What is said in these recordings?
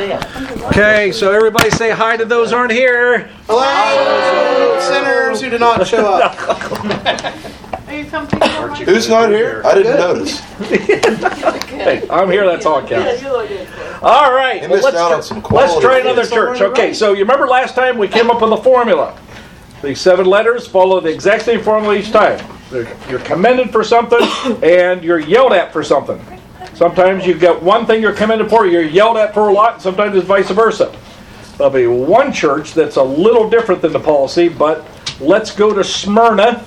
Okay, so everybody say hi to those who aren't here. Hello, sinners who did not show up. Who's not here? I didn't notice. Hey, I'm here. That's all that counts. All right. He well, missed let's, out tr- on some let's quality try another things. church. Okay, so you remember last time we came up with a formula. The seven letters follow the exact same formula each time. They're- You're commended for something, and you're yelled at for something. Sometimes you get one thing you're commended for, you're yelled at for a lot, and sometimes it's vice versa. There'll be one church that's a little different than the policy, but let's go to Smyrna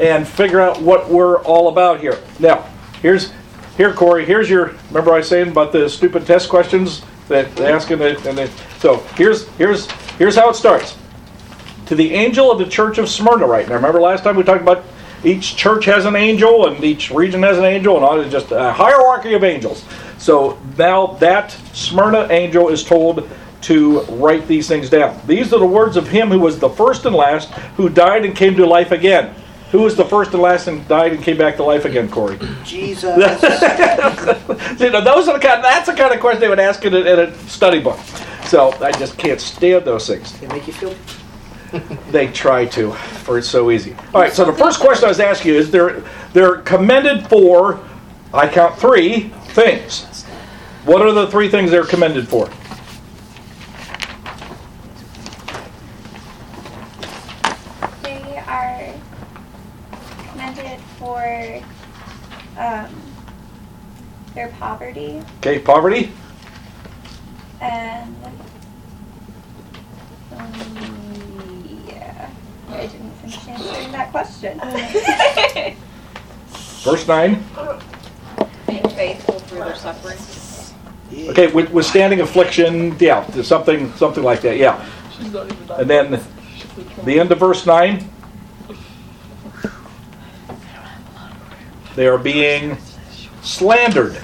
and figure out what we're all about here. Now, here's here, Corey. Here's your. Remember I was saying about the stupid test questions that they ask in the, and the, so here's here's here's how it starts. To the angel of the church of Smyrna, right now. Remember last time we talked about each church has an angel and each region has an angel, and all it's just a hierarchy of angels. So now that Smyrna angel is told to write these things down. These are the words of him who was the first and last, who died and came to life again. Who was the first and last and died and came back to life again, Corey? Jesus. you know, those are the kind. That's the kind of question they would ask in a, in a study book. So I just can't stand those things. They make you feel. They try to, for it's so easy. All right. So the first question I was asking you is they're they're commended for. I count three things. What are the three things they're commended for? They are commended for um, their poverty Okay, poverty. and um, yeah, I didn't finish answering that question. Uh, verse nine. Being faithful through their suffering. Okay, with, withstanding affliction. Yeah, something something like that. Yeah. And then the end of verse nine. They are being slandered.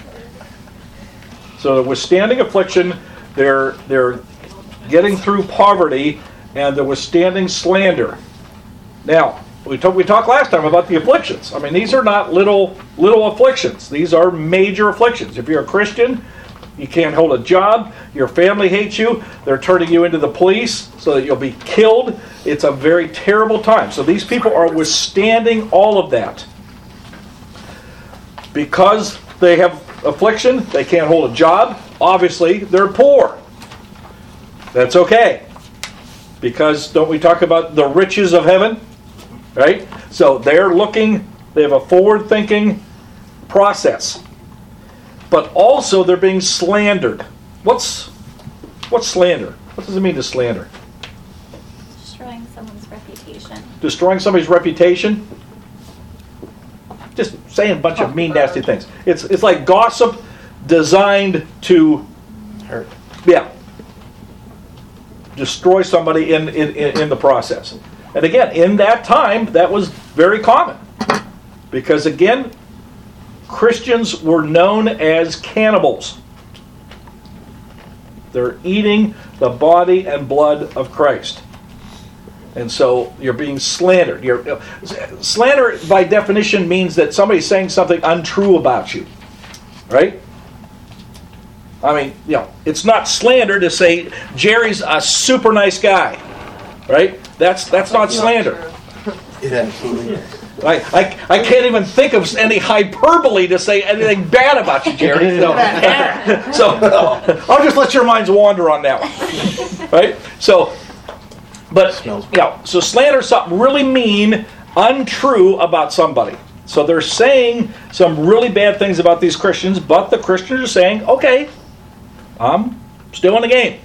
So withstanding affliction, they're they're getting through poverty, and they're withstanding slander. Now we talked we talked last time about the afflictions. I mean, these are not little little afflictions. These are major afflictions. If you're a Christian, you can't hold a job. Your family hates you. They're turning you into the police so that you'll be killed. It's a very terrible time. So these people are withstanding all of that because they have affliction, they can't hold a job. Obviously, they're poor. That's okay. Because don't we talk about the riches of heaven? Right? So they're looking, they have a forward thinking process. But also they're being slandered. What's what's slander? What does it mean to slander? Destroying someone's reputation. Destroying somebody's reputation? Just saying a bunch of mean, nasty things. It's it's like gossip designed to Hurt. yeah. Destroy somebody in, in, in, in the process. And again, in that time, that was very common. Because again, Christians were known as cannibals. They're eating the body and blood of Christ. And so you're being slandered. You're, slander, by definition, means that somebody's saying something untrue about you. Right? I mean, you know, it's not slander to say Jerry's a super nice guy, right? That's that's not slander. It absolutely is. I, I, I can't even think of any hyperbole to say anything bad about you, Jerry. So, so I'll just let your minds wander on that one, right? So, but Smells you know, so slander is something really mean, untrue about somebody. So they're saying some really bad things about these Christians, but the Christians are saying, okay, I'm still in the game.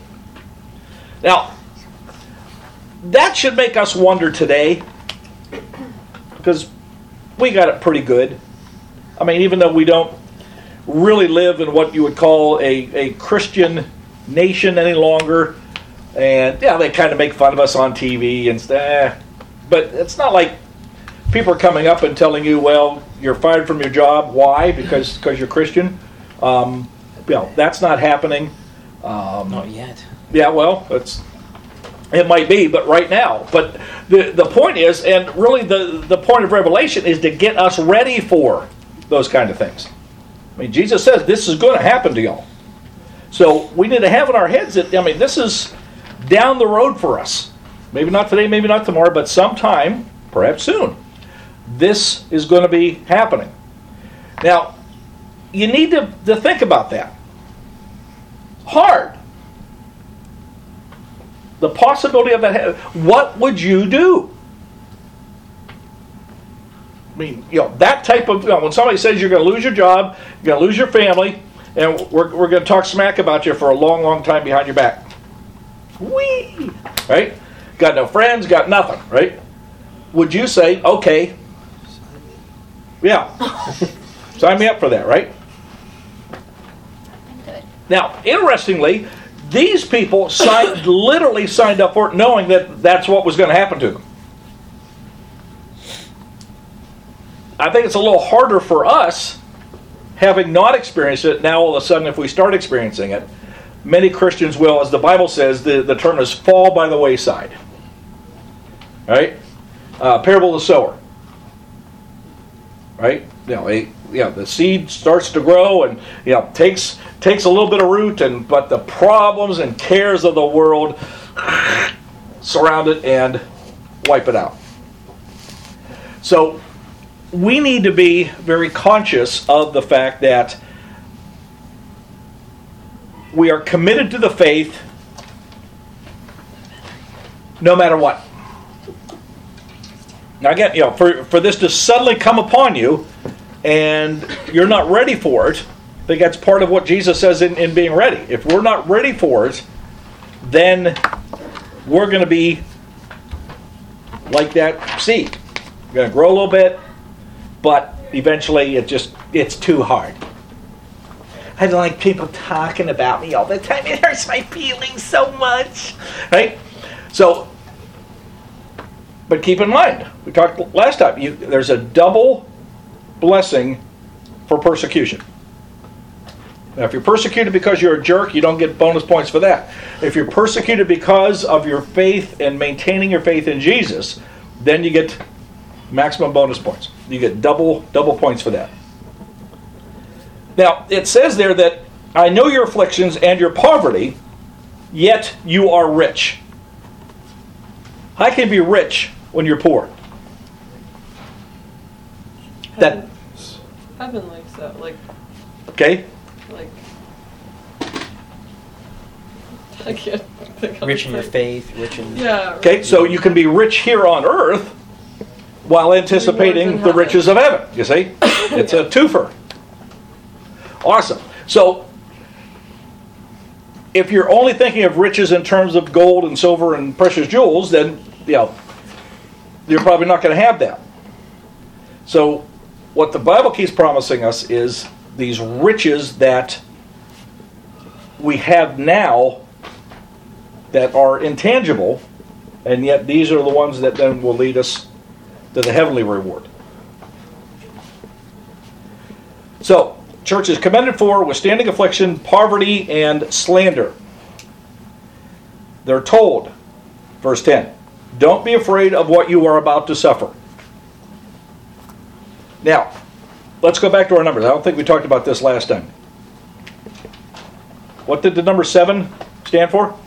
Now, that should make us wonder today, because we got it pretty good. I mean, even though we don't really live in what you would call a, a Christian nation any longer. And yeah, they kind of make fun of us on TV and stuff. But it's not like people are coming up and telling you, well, you're fired from your job. Why? Because because you're Christian. Um, you know, that's not happening. Um, Not yet. yeah, well, it's it might be, but right now. But the the point is, and really the the point of Revelation is to get us ready for those kind of things. I mean, Jesus says this is going to happen to y'all. So we need to have in our heads that I mean, this is down the road for us. Maybe not today, maybe not tomorrow, but sometime, perhaps soon. This is going to be happening. Now, you need to, to think about that. Hard the possibility of that. ha- What would you do? I mean, you know, that type of, you know, when somebody says you're going to lose your job, you're going to lose your family, and we're, we're going to talk smack about you for a long, long time behind your back. Whee! Right? Got no friends, got nothing, right? Would you say, okay, yeah, sign me up for that, right? Now, interestingly, these people signed, literally signed up for it knowing that that's what was going to happen to them. I think it's a little harder for us, having not experienced it, now all of a sudden, if we start experiencing it, many Christians will, as the Bible says, the, the term is fall by the wayside. Right? Uh, parable of the sower. Right? You know, a, yeah, the seed starts to grow and you know takes takes a little bit of root, and but the problems and cares of the world surround it and wipe it out. So we need to be very conscious of the fact that we are committed to the faith no matter what. Now again, you know, for, for this to suddenly come upon you and you're not ready for it, I think that's part of what Jesus says in, in being ready. If we're not ready for it, then we're going to be like that seed. We're going to grow a little bit, but eventually it just it's too hard. I don't like people talking about me all the time. It hurts my feelings so much. Right? So but keep in mind, we talked last time, you, there's a double blessing for persecution. Now, if you're persecuted because you're a jerk, you don't get bonus points for that. If you're persecuted because of your faith and maintaining your faith in Jesus, then you get maximum bonus points. You get double double points for that. Now, it says there that I know your afflictions and your poverty, yet you are rich. I can be rich when you're poor. That Heaven likes that, like, okay? like. I can't think Rich in your faith, rich in. Yeah. Okay, so you can be rich here on earth while anticipating the riches of heaven. You see? It's a twofer. Awesome. So if you're only thinking of riches in terms of gold and silver and precious jewels, then you know you're probably not going to have that. So what the Bible keeps promising us is these riches that we have now that are intangible, and yet these are the ones that then will lead us to the heavenly reward. So, church is commended for withstanding affliction, poverty, and slander. They're told, verse 10, don't be afraid of what you are about to suffer. Now, let's go back to our numbers. I don't think we talked about this last time. What did the number 7 stand for?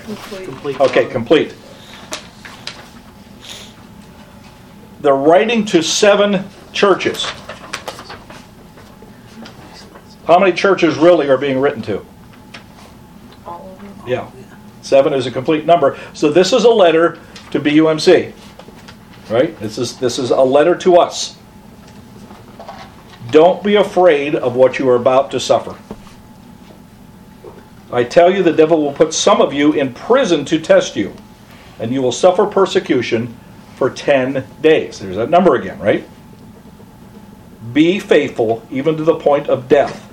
Complete. Complete. Okay, complete. They're writing to seven churches. How many churches really are being written to? All of them. Yeah. Seven is a complete number. So this is a letter to BUMC. Right? This is this is a letter to us. Don't be afraid of what you are about to suffer. I tell you, the devil will put some of you in prison to test you, and you will suffer persecution for 10 days. There's that number again, right? Be faithful even to the point of death.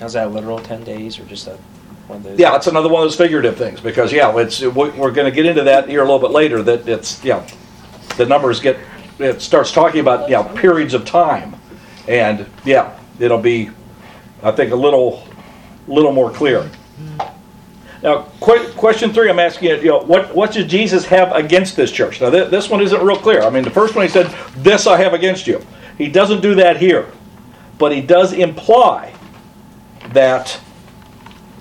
Is that literal 10 days or just a. One day? Yeah, it's another one of those figurative things because yeah, it's we- we're going to get into that here a little bit later. That it's yeah, the numbers get it starts talking about yeah periods of time, and yeah, it'll be I think a little little more clear. Now, que- question three, I'm asking you, you know, what what does Jesus have against this church? Now, th- this one isn't real clear. I mean, the first one he said, "This I have against you." He doesn't do that here, but he does imply that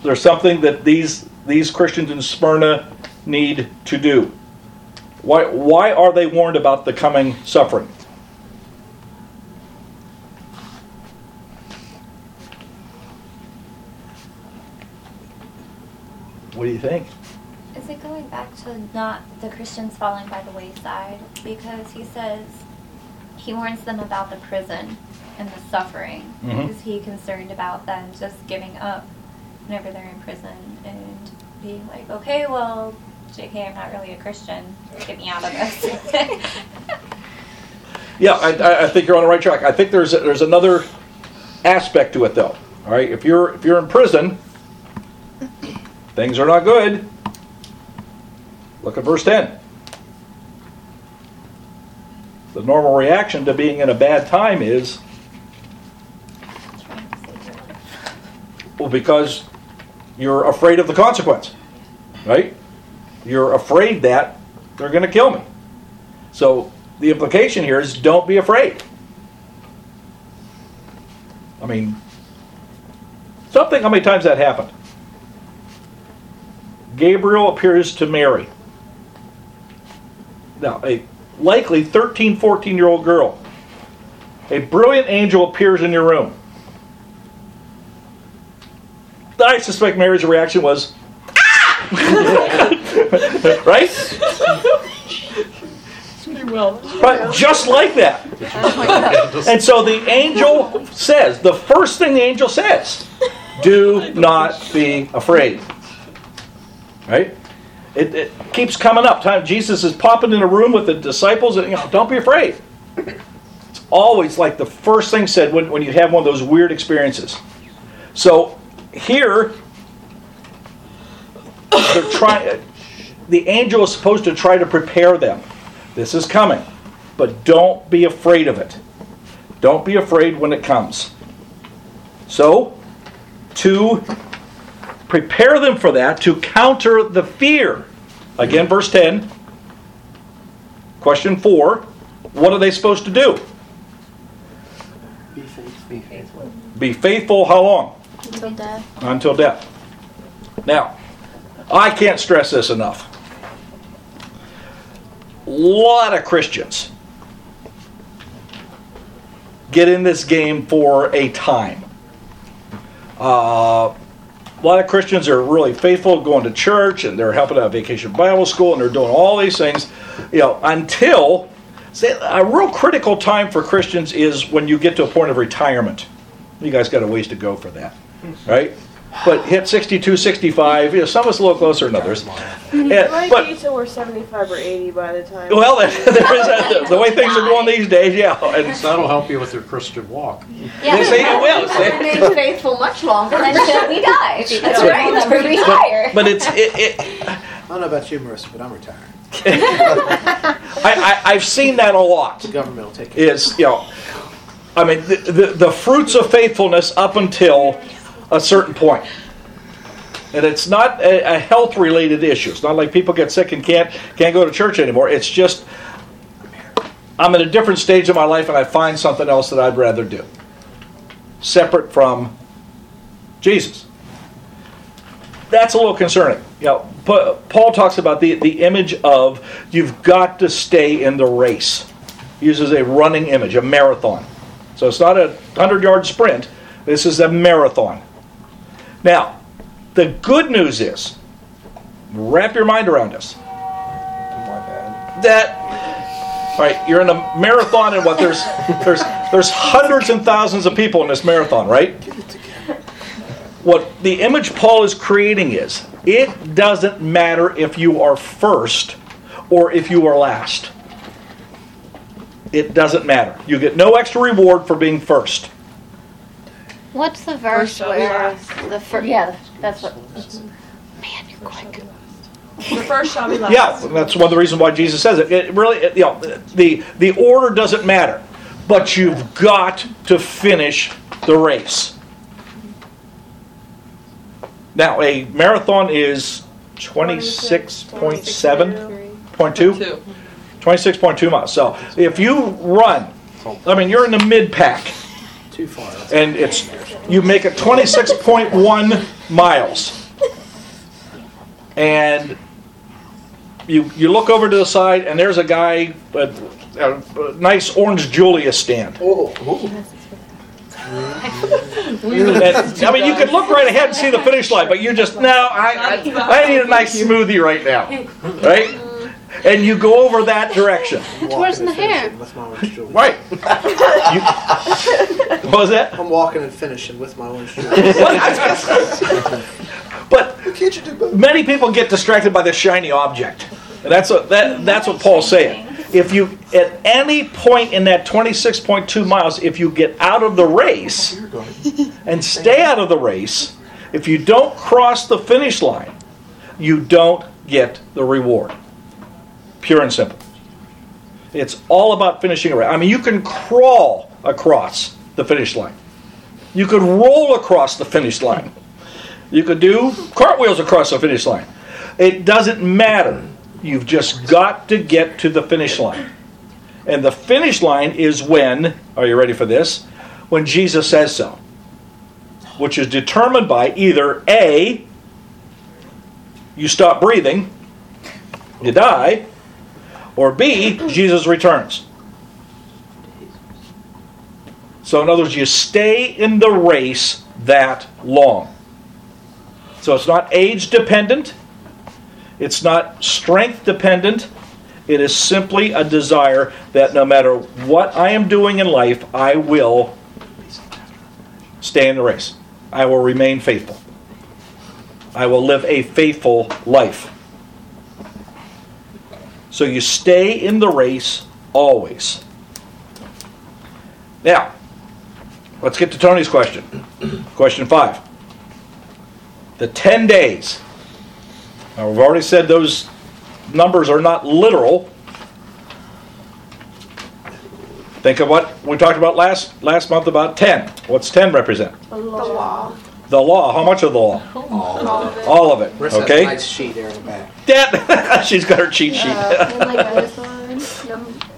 there's something that these these Christians in Smyrna need to do. Why why are they warned about the coming suffering? Do you think? Is it going back to not the Christians falling by the wayside? Because he says he warns them about the prison and the suffering. Mhm. Is he concerned about them just giving up whenever they're in prison and being like, okay, well, JK, I'm not really a Christian. Get me out of this. Yeah, I, I- I think you're on the right track. I think there's there's another aspect to it though. All right, if you're if you're in prison, things are not good. Look at verse ten. The normal reaction to being in a bad time is well because you're afraid of the consequence, right? You're afraid that they're going to kill me. So the implication here is don't be afraid. I mean, something, how many times that happened? Gabriel appears to Mary. Now, a likely 13, 14 year old girl. A brilliant angel appears in your room. I suspect Mary's reaction was, "Ah!" right? Pretty well. Right, just like that. And so the angel says, the first thing the angel says, do not be afraid. Right? It, it keeps coming up. Time Jesus is popping in a room with the disciples, and you know, don't be afraid. It's always like the first thing said when, when you have one of those weird experiences. So here, they're trying. The angel is supposed to try to prepare them. This is coming, but don't be afraid of it. Don't be afraid when it comes. So, to prepare them for that, to counter the fear. Again, verse 10. Question 4. What are they supposed to do? Be faithful. Be faithful. Be faithful how long? Until death. Until death. Now, I can't stress this enough. A lot of Christians get in this game for a time. Uh, a lot of Christians are really faithful, going to church, and they're helping out Vacation Bible School, and they're doing all these things, you know, until see, a real critical time for Christians is when you get to a point of retirement. You guys got a ways to go for that, hmm. right? But hit 62, 65, you know, some of us a little closer than others. Mm-hmm. And- It might but be till we're 75 or 80 by the time. well, there is that, the way things are going these days, yeah. And That'll help you with your Christian walk. Yeah, You see, it will, see? Remain faithful much longer until we die. Because That's we'll right. never retire. but it's it, it I don't know about you, Marissa, but I'm retired. I, I, I've seen that a lot. The government will take care Is you know, I mean the, the the fruits of faithfulness up until a certain point. And it's not a, a health related issue. It's not like people get sick and can't can't go to church anymore. It's just I'm in a different stage of my life and I find something else that I'd rather do. Separate from Jesus. That's a little concerning. You know, Paul talks about the, the image of you've got to stay in the race. He uses a running image, a marathon. So it's not a 100 yard sprint, this is a marathon. Now, the good news is, wrap your mind around this. That, all right, you're in a marathon, and what there's there's there's hundreds and thousands of people in this marathon, right? What the image Paul is creating is, it doesn't matter if you are first or if you are last. It doesn't matter. You get no extra reward for being first. What's the verse shall be where last. the first? Yeah, that's what. Man, you're quick. The first shall be last. Yeah, that's one of the reasons why Jesus says it. It really, it, you know, the the order doesn't matter, but you've got to finish the race. Now, a marathon is twenty six point seven point two. 26.2 miles. So if you run, I mean, you're in the mid pack. Too far. And it's you make it 26.1 miles. And you you look over to the side and there's a guy with a, a nice orange Julius stand. Oh, oh. And, I mean, you can look right ahead and see the finish line, but you just no. I I, I need a nice smoothie right now, right? And you go over that direction. Where's the hair? With my orange Julius. Right. You, what was that? I'm walking and finishing with my orange Julius. But many people get distracted by the shiny object. That's what that, that's what Paul's saying. If you at any point in that 26.2 miles, if you get out of the race and stay out of the race, if you don't cross the finish line, you don't get the reward. Pure and simple. It's all about finishing a race. I mean, you can crawl across the finish line. You could roll across the finish line. You could do cartwheels across the finish line. It doesn't matter. You've just got to get to the finish line. And the finish line is when, are you ready for this? When Jesus says so. Which is determined by either A, you stop breathing, you die, or B, Jesus returns. So, in other words, you stay in the race that long. So, it's not age dependent, it's not strength dependent. It is simply a desire that no matter what I am doing in life, I will stay in the race. I will remain faithful. I will live a faithful life. So you stay in the race always. Now, let's get to Tony's question. Question five. The 10 days. Now, we've already said those numbers are not literal. Think of what we talked about last last month about 10. What's 10 represent? The law. The law. How much of the law? All of it. All of it. Riss has a Okay? nice sheet there in the back. That, she's got her cheat sheet.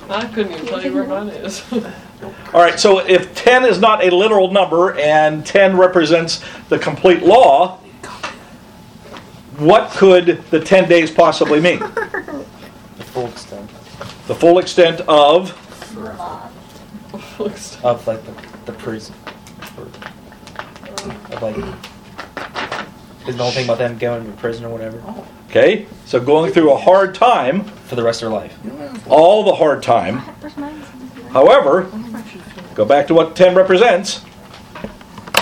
I couldn't even tell you where mine is. All right, so if 10 is not a literal number and 10 represents the complete law, what could the 10 days possibly mean? The full extent The full extent of of like the, the prison. Or, of like, is the whole thing about them going to prison or whatever Okay, so going through a hard time, for the rest of their life. all the hard time. However, go back to what 10 represents.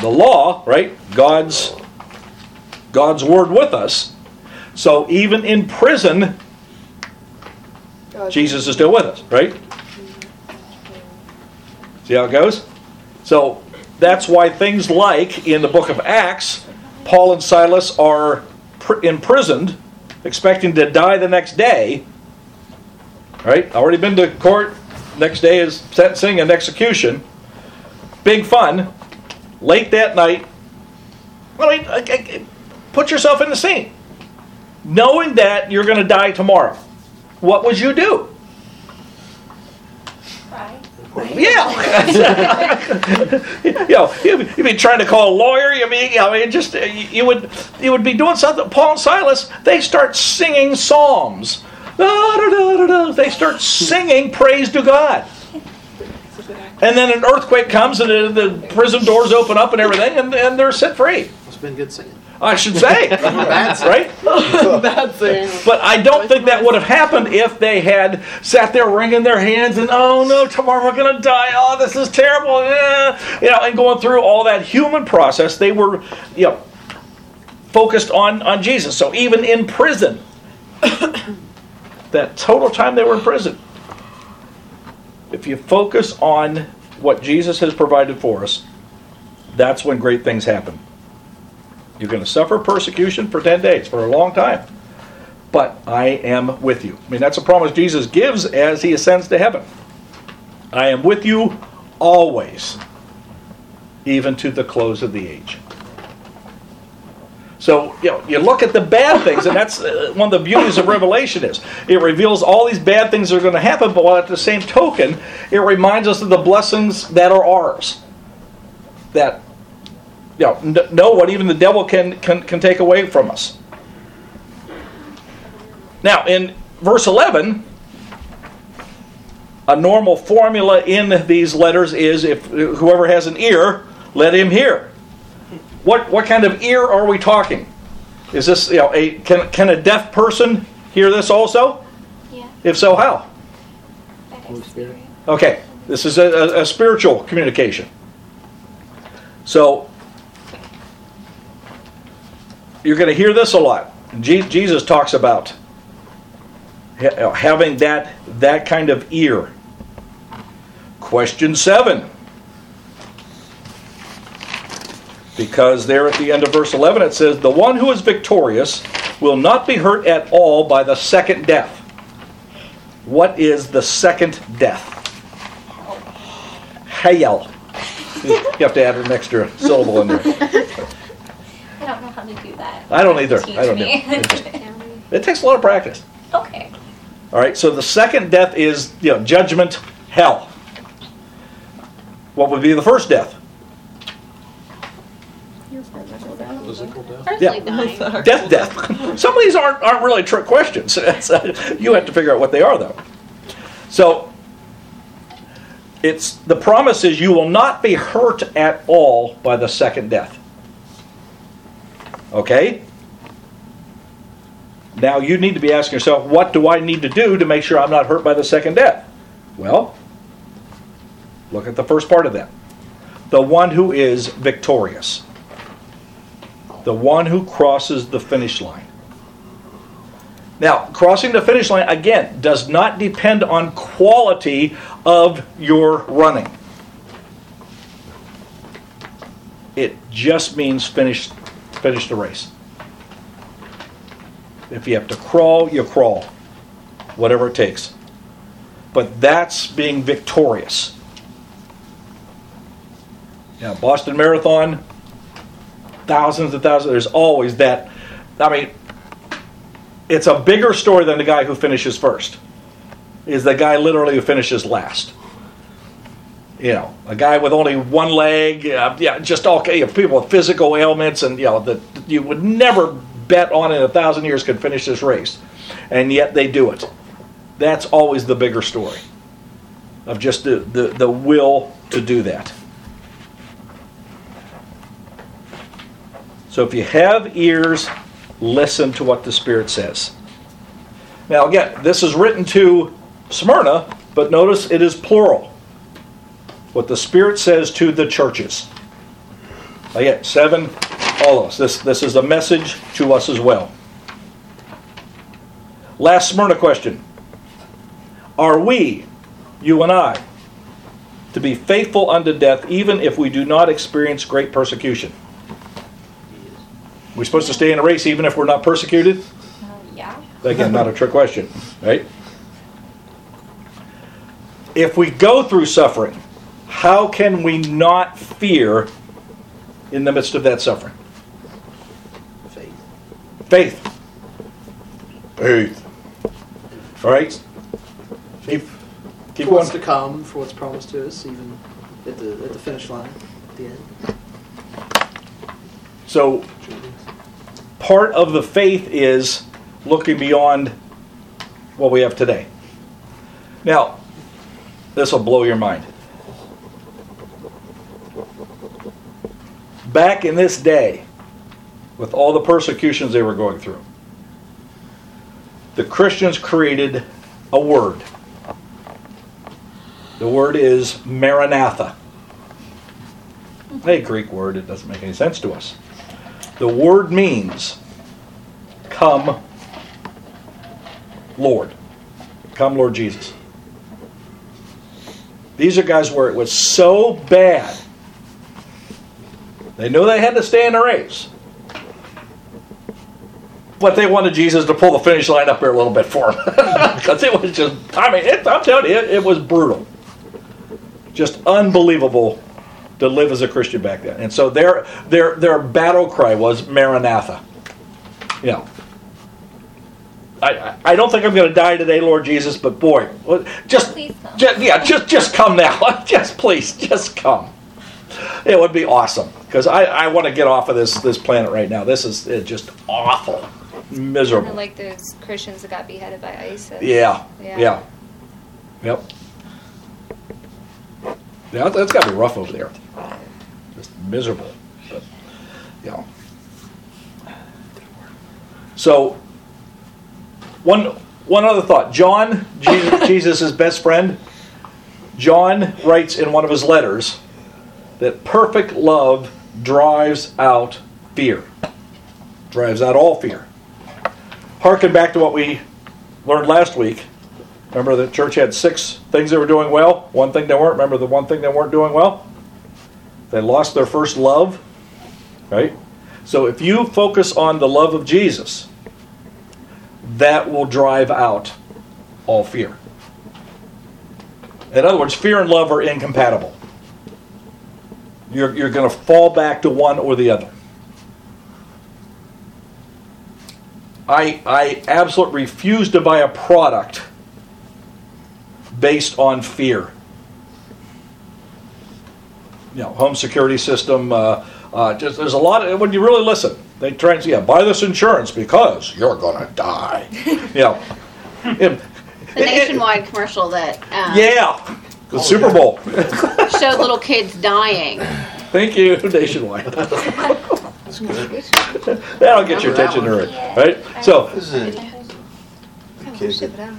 The law, right? God's God's word with us. So even in prison, Jesus is still with us, right? See how it goes? So that's why things like in the book of Acts, Paul and Silas are pr- imprisoned, expecting to die the next day. Right? Already been to court. Next day is sentencing and execution. Big fun. Late that night. Well, I I- I- put yourself in the scene. Knowing that you're going to die tomorrow, what would you do? Yeah. you know, you'd be, you'd be trying to call a lawyer. You mean, I mean, just uh, you, you would you would be doing something. Paul and Silas, they start singing psalms. Da, da, da, da, da. They start singing praise to God. And then an earthquake comes and the, the prison doors open up and everything, and, and they're set free. It's been good singing. I should say, right? Bad thing. But I don't think that would have happened if they had sat there wringing their hands and oh no, tomorrow we're gonna die. Oh, this is terrible. Eh. You know, and going through all that human process, they were, you know, focused on on Jesus. So even in prison, that total time they were in prison, if you focus on what Jesus has provided for us, that's when great things happen. You're going to suffer persecution for 10 days, for a long time. But I am with you. I mean, that's a promise Jesus gives as he ascends to heaven. I am with you always, even to the close of the age. So you know, you look at the bad things, and that's uh, one of the beauties of Revelation is it reveals all these bad things that are going to happen, but at the same token, it reminds us of the blessings that are ours. That you know, know what even the devil can, can can take away from us. Now, in verse eleven, a normal formula in these letters is if whoever has an ear, let him hear. What what kind of ear are we talking? Is this you know a can can a deaf person hear this also? Yeah. If so, how? Okay, this is a, a, a spiritual communication. So you're going to hear this a lot. Je- Jesus talks about ha- uh, having that that kind of ear. Question seven. Because there at the end of verse 11 it says, The one who is victorious will not be hurt at all by the second death. What is the second death? Hayel. You have to add an extra syllable in there. I don't know how to do that. I don't either. Teach I don't me. know. It, it takes a lot of practice. okay. All right, so the second death is you know judgment, hell. What would be the first death? Physical death? Yeah. dying. Death, death. Some of these aren't aren't really trick questions. Uh, you have to figure out what they are, though. So, it's the promise is you will not be hurt at all by the second death. Okay. Now you need to be asking yourself, what do I need to do to make sure I'm not hurt by the second death? Well, look at the first part of that. The one who is victorious the one who crosses the finish line. Now, crossing the finish line, again, does not depend on quality of your running. It just means finish, finish the race. If you have to crawl, you crawl, whatever it takes. But that's being victorious. Yeah, Boston Marathon, thousands and thousands. There's always that. I mean, it's a bigger story than the guy who finishes first. Is the guy literally who finishes last? You know, a guy with only one leg. Uh, yeah, just all you know, people with physical ailments, and you know that you would never bet on in a thousand years could finish this race, and yet they do it. That's always the bigger story of just the, the, the will to do that. So if you have ears, listen to what the Spirit says. Now, again, this is written to Smyrna, but notice it is plural. What the Spirit says to the churches. Again, seven, all of us. This, this is a message to us as well. Last Smyrna question Are we, you and I, to be faithful unto death even if we do not experience great persecution? We're supposed to stay in a race even if we're not persecuted? Uh, yeah. Again, not a trick question, right? If we go through suffering, how can we not fear in the midst of that suffering? Faith. Faith. Faith. All right? Keep, keep for what's to come, for what's promised to us, even at the at the finish line, at the end. So, part of the faith is looking beyond what we have today. Now, this will blow your mind. Back in this day, with all the persecutions they were going through, the Christians created a word. The word is Maranatha. A Greek word, it doesn't make any sense to us. The word means, Come, Lord. Come, Lord Jesus. These are guys where it was so bad They knew they had to stay in the race. But they wanted Jesus to pull the finish line up here a little bit for them. Because it was just, I mean, it, I'm telling you, it, it was brutal. Just unbelievable to live as a Christian back then. And so their, their, their battle cry was Maranatha. You know, I, I- I don't think I'm going to die today, Lord Jesus, but boy, just, just yeah, just just come now, just please, just come. It would be awesome because I, I want to get off of this this planet right now. This is it's just awful, miserable. Like those Christians that got beheaded by ISIS. Yeah, Yeah. yeah, yep. Yeah, that's got to be rough over there. Just miserable. But, yeah. So, one one other thought. John, Jesus, Jesus' best friend, John writes in one of his letters that perfect love drives out fear. Drives out all fear. Harken back to what we learned last week. Remember the church had six things they were doing well, one thing they weren't. Remember the one thing they weren't doing well? They lost their first love, right? So if you focus on the love of Jesus, that will drive out all fear. In other words, fear and love are incompatible. You're, you're going to fall back to one or the other. I, I absolutely refuse to buy a product based on fear. You know, home security system. Uh, uh, just there's a lot of when you really listen, they try and say, yeah, buy this insurance because you're gonna die. you know, it- The nationwide commercial that um, yeah, the Super Bowl. showed little kids dying. Thank you, Nationwide. That's good. That'll get your attention, right? Right. So This is a kid that-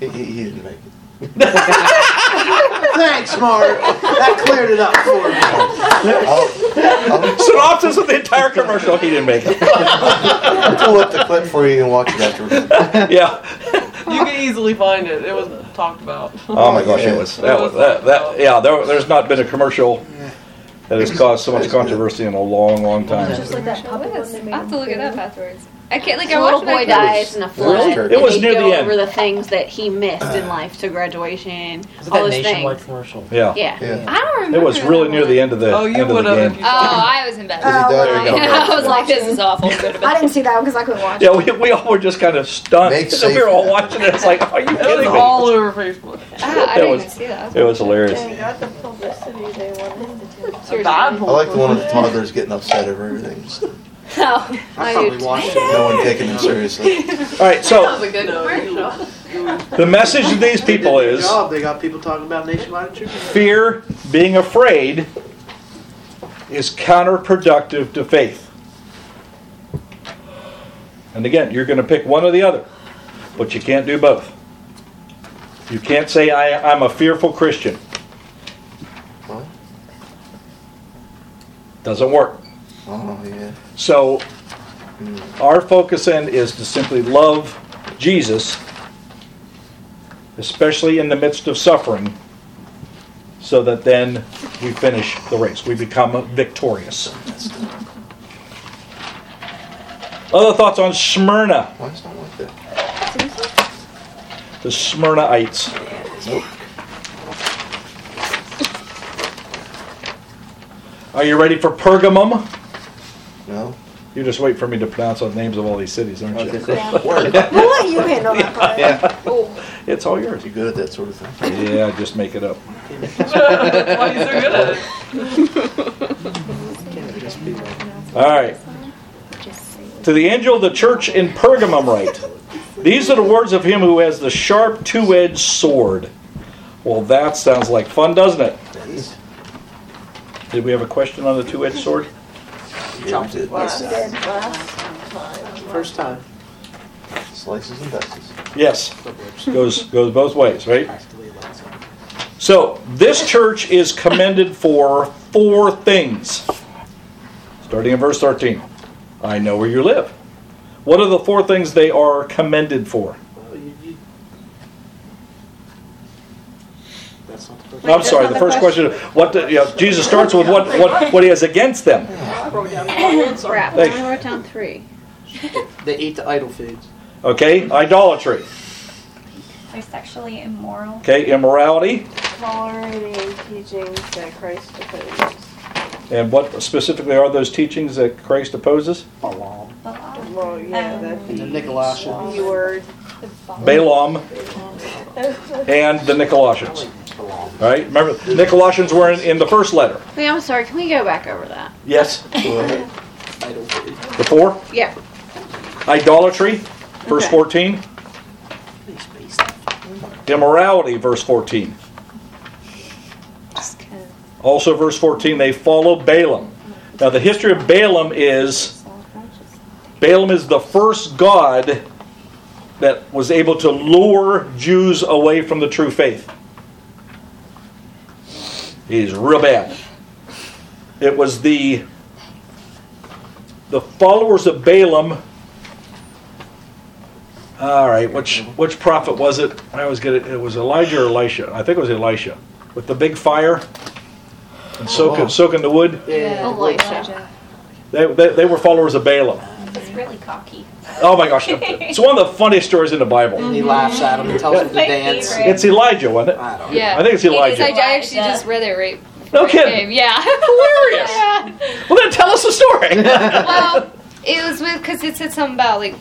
he, he, he didn't make it. Thanks, Mark. That cleared it up for me. Oh, oh. synopsis of the entire commercial. He didn't make it. I'll pull up the clip for you and watch it afterwards. yeah. You can easily find it. It was talked about. Oh my gosh, it was that was that, that yeah. There, there's not been a commercial that has caused so much controversy in a long, long time. like that puppet one they made. I have to look it up afterwards. I can't like The I little watched it, boy couldn't- dies in a flood. It and was they near go the end. over the things that he missed in life to graduation, Was it all that those nationwide things. commercial? Yeah. Yeah. Yeah. I don't remember. It was really near the end of the Oh, you end of the would have game. Oh, I was in bed. Did he? There you go. I was like, this is awful. Go to bed. I didn't see that one because I couldn't watch Yeah, we, we all were just kind of stunned. Make we were all watching it. It's like, are you It was kidding me? all over Facebook. Ah, I didn't was- even see that. It was hilarious. A Seriously. I like the one of the toddlers getting upset over everything. Just Oh, I probably watched it. no one taking him seriously. All right, so a good commercial. the message to these people They did a good is job. They got people talking about nationwide insurance. fear, being afraid, is counterproductive to faith. And again, you're going to pick one or the other, but you can't do both. You can't say, I, I'm a fearful Christian. Doesn't work. Oh yeah. So, our focus then is to simply love Jesus, especially in the midst of suffering, so that then we finish the race. We become victorious. Other thoughts on Smyrna, Why is not like that? the Smyrnaites. Are you ready for Pergamum? No. You just wait for me to pronounce the names of all these cities, aren't you? Word. We'll let you handle that part. Yeah. It's all yours. You're good at that sort of thing? Yeah, just make it up. That's why you're so good at it. All right. To the angel of the church in Pergamum write, These are the words of him who has the sharp two-edged sword. Well, that sounds like fun, doesn't it? Did we have a question on the two-edged sword? Yeah, we did. First time. Slices and dices. Yes. Goes goes both ways, right? So, this church is commended for four things. Starting in verse 13. I know where you live. What are the four things they are commended for? Well, you, you, That's not the first. No, I'm sorry. The first question, what the, you know, Jesus starts with what, what, what he has against them. Crap. I wrote down three. They ate the idol foods. Okay, idolatry. They're sexually immoral. Okay, immorality. Following teachings that Christ opposes. And what specifically are those teachings that Christ opposes? Balaam. Well, yeah, Um, that'd be The Nicolaitans. B word. Balaam and the Nicolaitans. All right, remember, the Nicolaitans were in, in the first letter. Wait, I'm sorry. Can we go back over that? Yes, Idol the four. Yeah. Idolatry, verse Okay. 14. Immorality, verse 14. Also, verse 14, they follow Balaam. Now, the history of Balaam is Balaam is the first god that was able to lure Jews away from the true faith. He's real bad. It was the the followers of Balaam. All right, which which prophet was it? I always get it. It was Elijah or Elisha. I think it was Elisha with the big fire and soaking Oh. soaking the wood. Yeah. Elisha. They, they, they were followers of Balaam. He's really cocky. Oh my gosh, it's one of the funniest stories in the Bible. And he laughs at him and tells him to dance. favorite. It's Elijah, wasn't it? I don't know. Yeah. I think it's Elijah. I, I actually just read it right. No before I kidding. came. Yeah. Hilarious. yeah. Well, then tell us the story. Well, it was with because it said something about like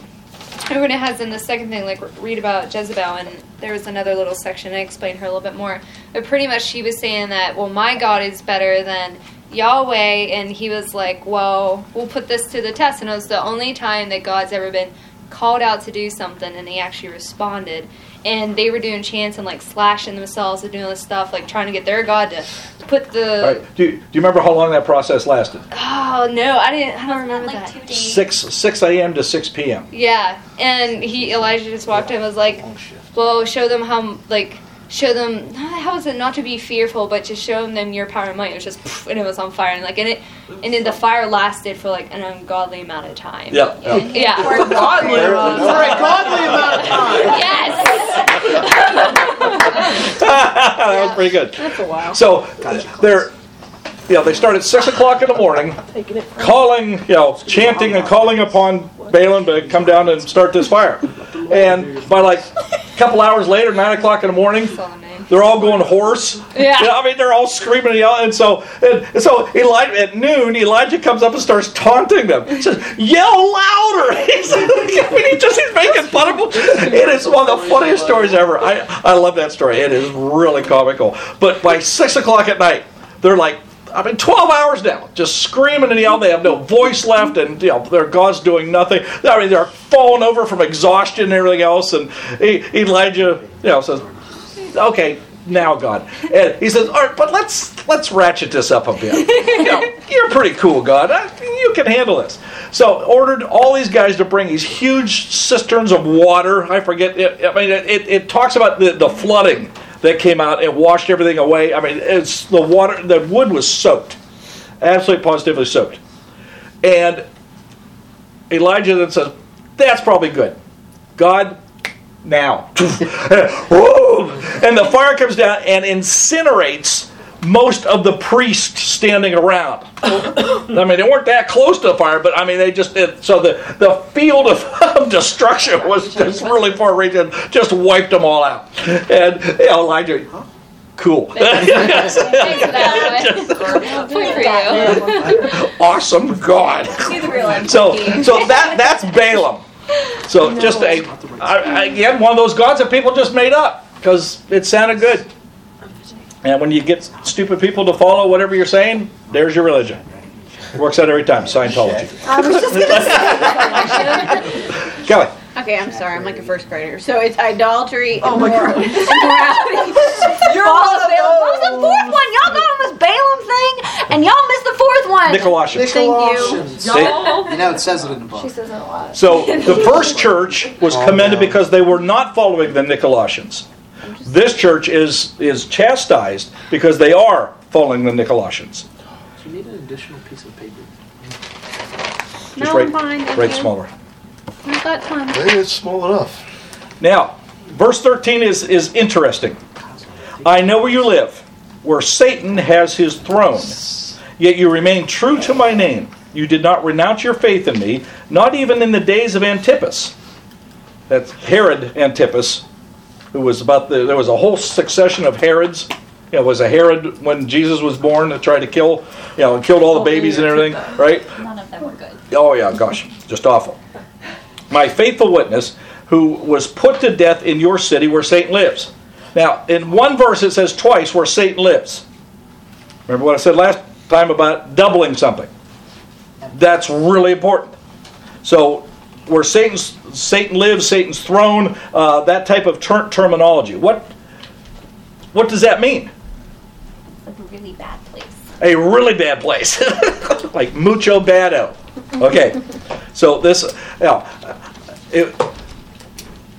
everyone has in the second thing like read about Jezebel and there was another little section I explained her a little bit more. But pretty much she was saying that well my God is better than Yahweh and he was like well we'll put this to the test and it was the only time that God's ever been called out to do something and he actually responded and they were doing chants and like slashing themselves and doing this stuff like trying to get their God to put the All right. Do, you, do you remember how long that process lasted? oh no I didn't I don't remember like that two days. Six six a.m. to six p.m. Yeah, and he Elijah just walked in and was like, oh, "Well, show them how like show them how is it not to be fearful, but just show them your power and might." It was just poof, and it was on fire and like and it and then the fire lasted for like an ungodly amount of time. Yeah. yeah. Yeah. Godly amount of time. godly amount of time. yes. that was pretty good. That's a while. So they're, you know, they start at six o'clock in the morning, Taking it from calling, you know, chanting and calling upon Balaam to come down and start this fire. And by like a couple hours later, nine o'clock in the morning, they're all going hoarse. Yeah. I mean, they're all screaming and yelling. And so, and, and so Elijah, at noon, Elijah comes up and starts taunting them. He says, "Yell louder!" He's, I mean, he just he's making fun of them. It is one of the funniest stories ever. I I love that story. It is really comical. But by six o'clock at night, they're like. I mean, 12 hours now, just screaming and yelling. They have no voice left, and you know their God's doing nothing. I mean, they're falling over from exhaustion and everything else. And Elijah, you know, says, okay, now God. And he says, all right, but let's let's ratchet this up a bit. You know, you're pretty cool, God. You can handle this. So ordered all these guys to bring these huge cisterns of water. I forget. It, I mean, it, it, it talks about the, the flooding that came out and washed everything away. I mean, it's the water. The wood was soaked, absolutely positively soaked. And Elijah then says, "That's probably good, God." Now, and the fire comes down and incinerates most of the priests standing around. I mean, they weren't that close to the fire, but I mean, they just it, so the the field of, of destruction was just really far reaching, just wiped them all out. And you know, Elijah, cool, Thanks for that. Point for you. awesome God. He's a real MVP. So so that that's Balaam. So just a I- I- again one of those gods that people just made up because it sounded good. And when you get stupid people to follow whatever you're saying, there's your religion. Works out every time. Scientology. I was just gonna say. Kelly. Okay, I'm sorry. I'm like a first grader. So it's idolatry, Oh my God. You're false one of Balaam. What was the fourth one? Y'all got on this Balaam thing, and y'all missed the fourth one. Nicolaitans. Thank you. Colossians. See? You know, it says it in the book. She says it a lot. So the first church was commended because they were not following the Nicolaitans. This church is is chastised because they are following the Nicolaitans. You need an additional piece of paper. Just No, write, I'm fine. Thank write you. smaller. I've got time. Maybe it's small enough. Now, verse 13 is, is interesting. I know where you live, where Satan has his throne. Yet you remain true to my name. You did not renounce your faith in me, not even in the days of Antipas. That's Herod Antipas, who was about the. There was a whole succession of Herods. You know, was a Herod when Jesus was born that tried to kill, you know, and killed all the babies and everything, right? None of them were good. Oh yeah, gosh, just awful. My faithful witness, who was put to death in your city where Satan lives. Now, in one verse it says twice where Satan lives. Remember what I said last time about doubling something? That's really important. So, where Satan's Satan lives, Satan's throne, uh, that type of ter- terminology. What what does that mean? A really bad place. a really bad place, like mucho bado. Okay, so this, yeah, it,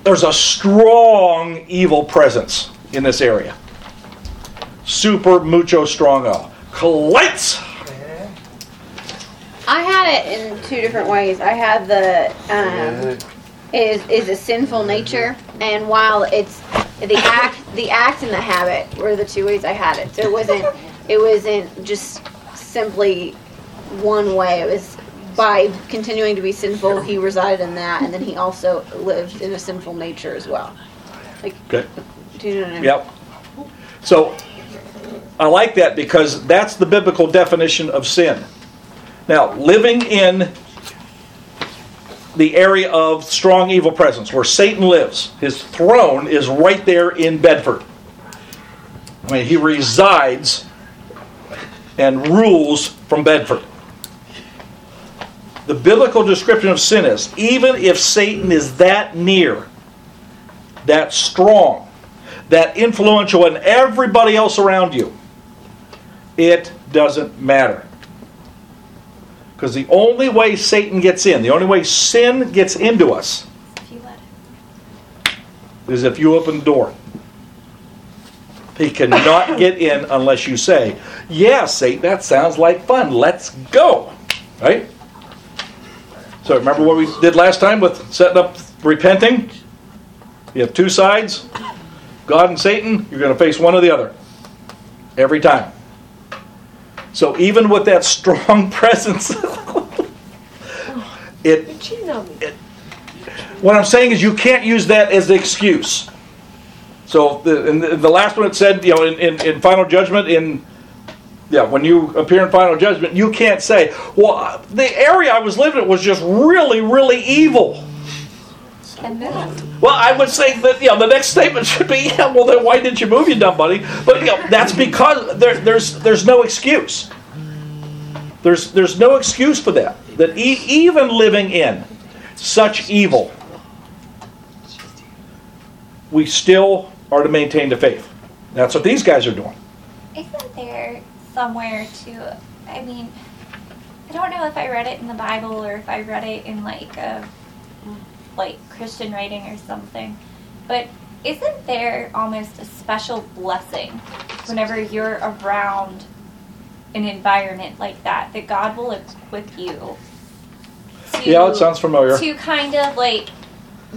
there's a strong evil presence in this area. Super mucho strongo. Colites. I had it in two different ways. I had the um, is is a sinful nature, and while it's the act, the act and the habit were the two ways I had it. So it wasn't it wasn't just simply one way. It was by continuing to be sinful, he resided in that, and then he also lived in a sinful nature as well. Like, Okay. do you know what I mean? Yep. So I like that because that's the biblical definition of sin. Now, living in the area of strong evil presence where Satan lives, his throne is right there in Bedford. I mean, he resides and rules from Bedford. The biblical description of sin is even if Satan is that near, that strong, that influential in everybody else around you, it doesn't matter. Because the only way Satan gets in, the only way sin gets into us, If you let it. is if you open the door. He cannot get in unless you say, Yeah, Satan, that sounds like fun. Let's go. Right? So remember what we did last time with setting up repenting? You have two sides God and Satan, you're going to face one or the other. Every time. So even with that strong presence, it You cheated on me. what I'm saying is you can't use that as the excuse. So the, in the, the last one it said, you know, in, in, in final judgment, in yeah, when you appear in final judgment, you can't say, well, the area I was living in was just really, really evil. Well, I would say that you know the next statement should be, yeah, well then why didn't you move, you dumb buddy? But you know that's because there, there's there's no excuse. There's there's no excuse for that. That e- even living in such evil, we still are to maintain the faith. That's what these guys are doing. Isn't there somewhere to, I mean, I don't know if I read it in the Bible or if I read it in like a, like Christian writing or something, but isn't there almost a special blessing whenever you're around an environment like that that God will equip you to Yeah, it sounds familiar. to kind of like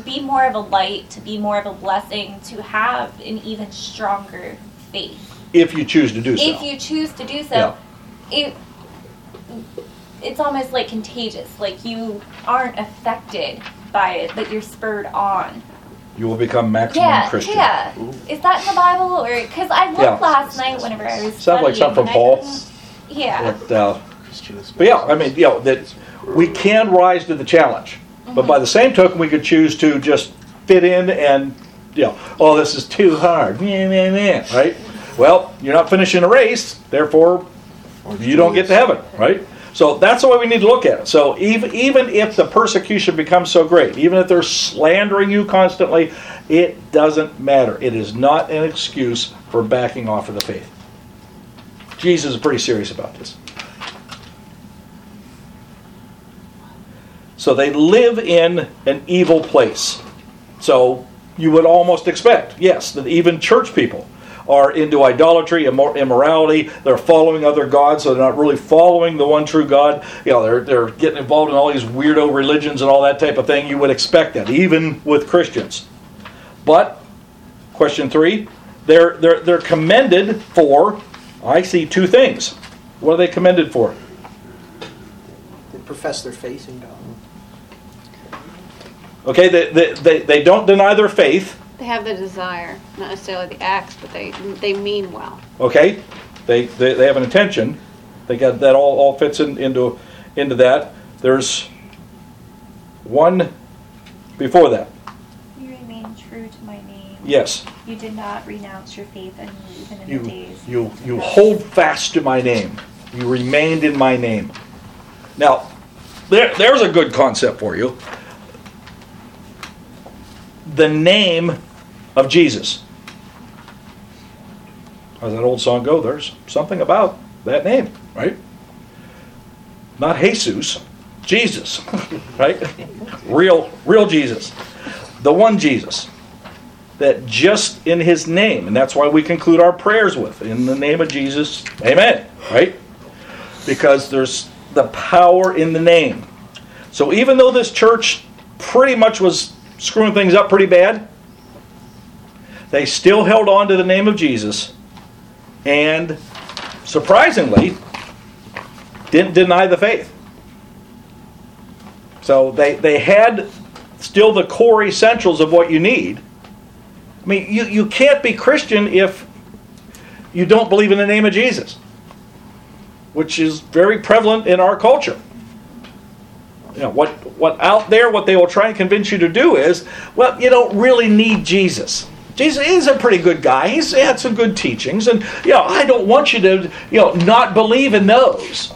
be more of a light, to be more of a blessing, to have an even stronger faith. If you choose to do so. If you choose to do so, yeah. it it's almost like contagious. Like you aren't affected by it, but you're spurred on. you will become maximum yeah, Christian. yeah. Is that in the Bible, or because I looked Yeah. last night whenever I was Sounds like something from Paul. Yeah. But, uh, but yeah, I mean, you know, that we can rise to the challenge. But by the same token, we could choose to just fit in and, you know, oh, this is too hard. Right? Well, you're not finishing a race, therefore, you don't get to heaven, right? So that's the way we need to look at it. So even, even if the persecution becomes so great, even if they're slandering you constantly, it doesn't matter. It is not an excuse for backing off of the faith. Jesus is pretty serious about this. So they live in an evil place. So you would almost expect, yes, that even church people are into idolatry, immor- immorality. They're following other gods, so they're not really following the one true God. You know, they're, they're getting involved in all these weirdo religions and all that type of thing. You would expect that, even with Christians. But, question three, they're, they're, they're commended for, I see two things. What are they commended for? They profess their faith in God. Okay, they, they, they, they don't deny their faith. They have the desire, not necessarily the acts, but they they mean well. Okay, they, they, they have an intention. They got that all, all fits in, into into that. There's one before that. You remain true to my name. Yes, You did not renounce your faith in me, even in you the days. you you hold fast to my name. You remained in my name. Now, there, there's a good concept for you. The name of Jesus. How's that old song go? There's something about that name, right? Not Jesus, Jesus, right? Real, real Jesus. The one Jesus. That just in his name, and that's why we conclude our prayers with, in the name of Jesus, amen, right? Because there's the power in the name. So even though this church pretty much was screwing things up pretty bad, they still held on to the name of Jesus and surprisingly didn't deny the faith. So they, they had still the core essentials of what you need. I mean, you, you can't be Christian if you don't believe in the name of Jesus, which is very prevalent in our culture. You know, what, what out there, what they will try and convince you to do is, well, you don't really need Jesus. Jesus is a pretty good guy. He's had some good teachings, and you know, I don't want you to, you know, not believe in those.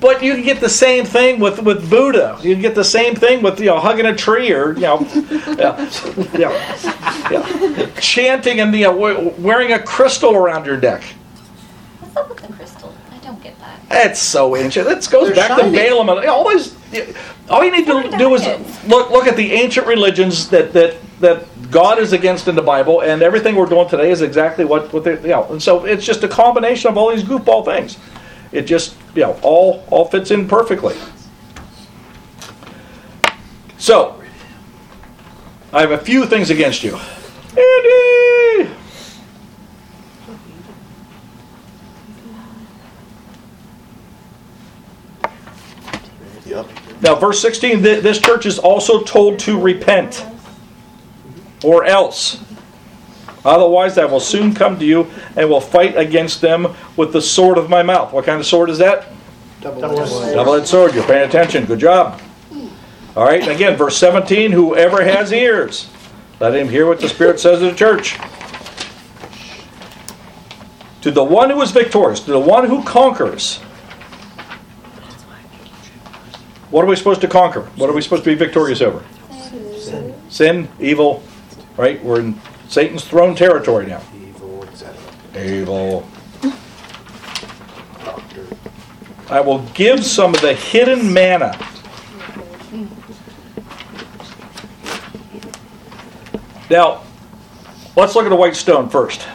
But you can get the same thing with, with Buddha. You can get the same thing with you know hugging a tree or you know, yeah, yeah, yeah. chanting and you know, wearing a crystal around your neck. What's up with the crystal? I don't get that. That's so ancient. It goes They're back shiny. to Balaam. And all, these, all you need to do is look look at the ancient religions that that that God is against in the Bible, and everything we're doing today is exactly what what they you know. And so it's just a combination of all these goofball things. It just you know all all fits in perfectly. So I have a few things against you. Andy! Now, verse 16, th- this church is also told to repent, or else. Otherwise, I will soon come to you and will fight against them with the sword of my mouth. What kind of sword is that? Double-edged sword. Double edged sword. You're paying attention. Good job. All right, and again, verse 17 whoever has ears, let him hear what the Spirit says to the church. To the one who is victorious, to the one who conquers. What are we supposed to conquer? What are we supposed to be victorious over? Sin, Sin, evil, right? We're in Satan's throne territory now. Evil, etc. Evil. I will give some of the hidden manna. Now, let's look at a white stone first.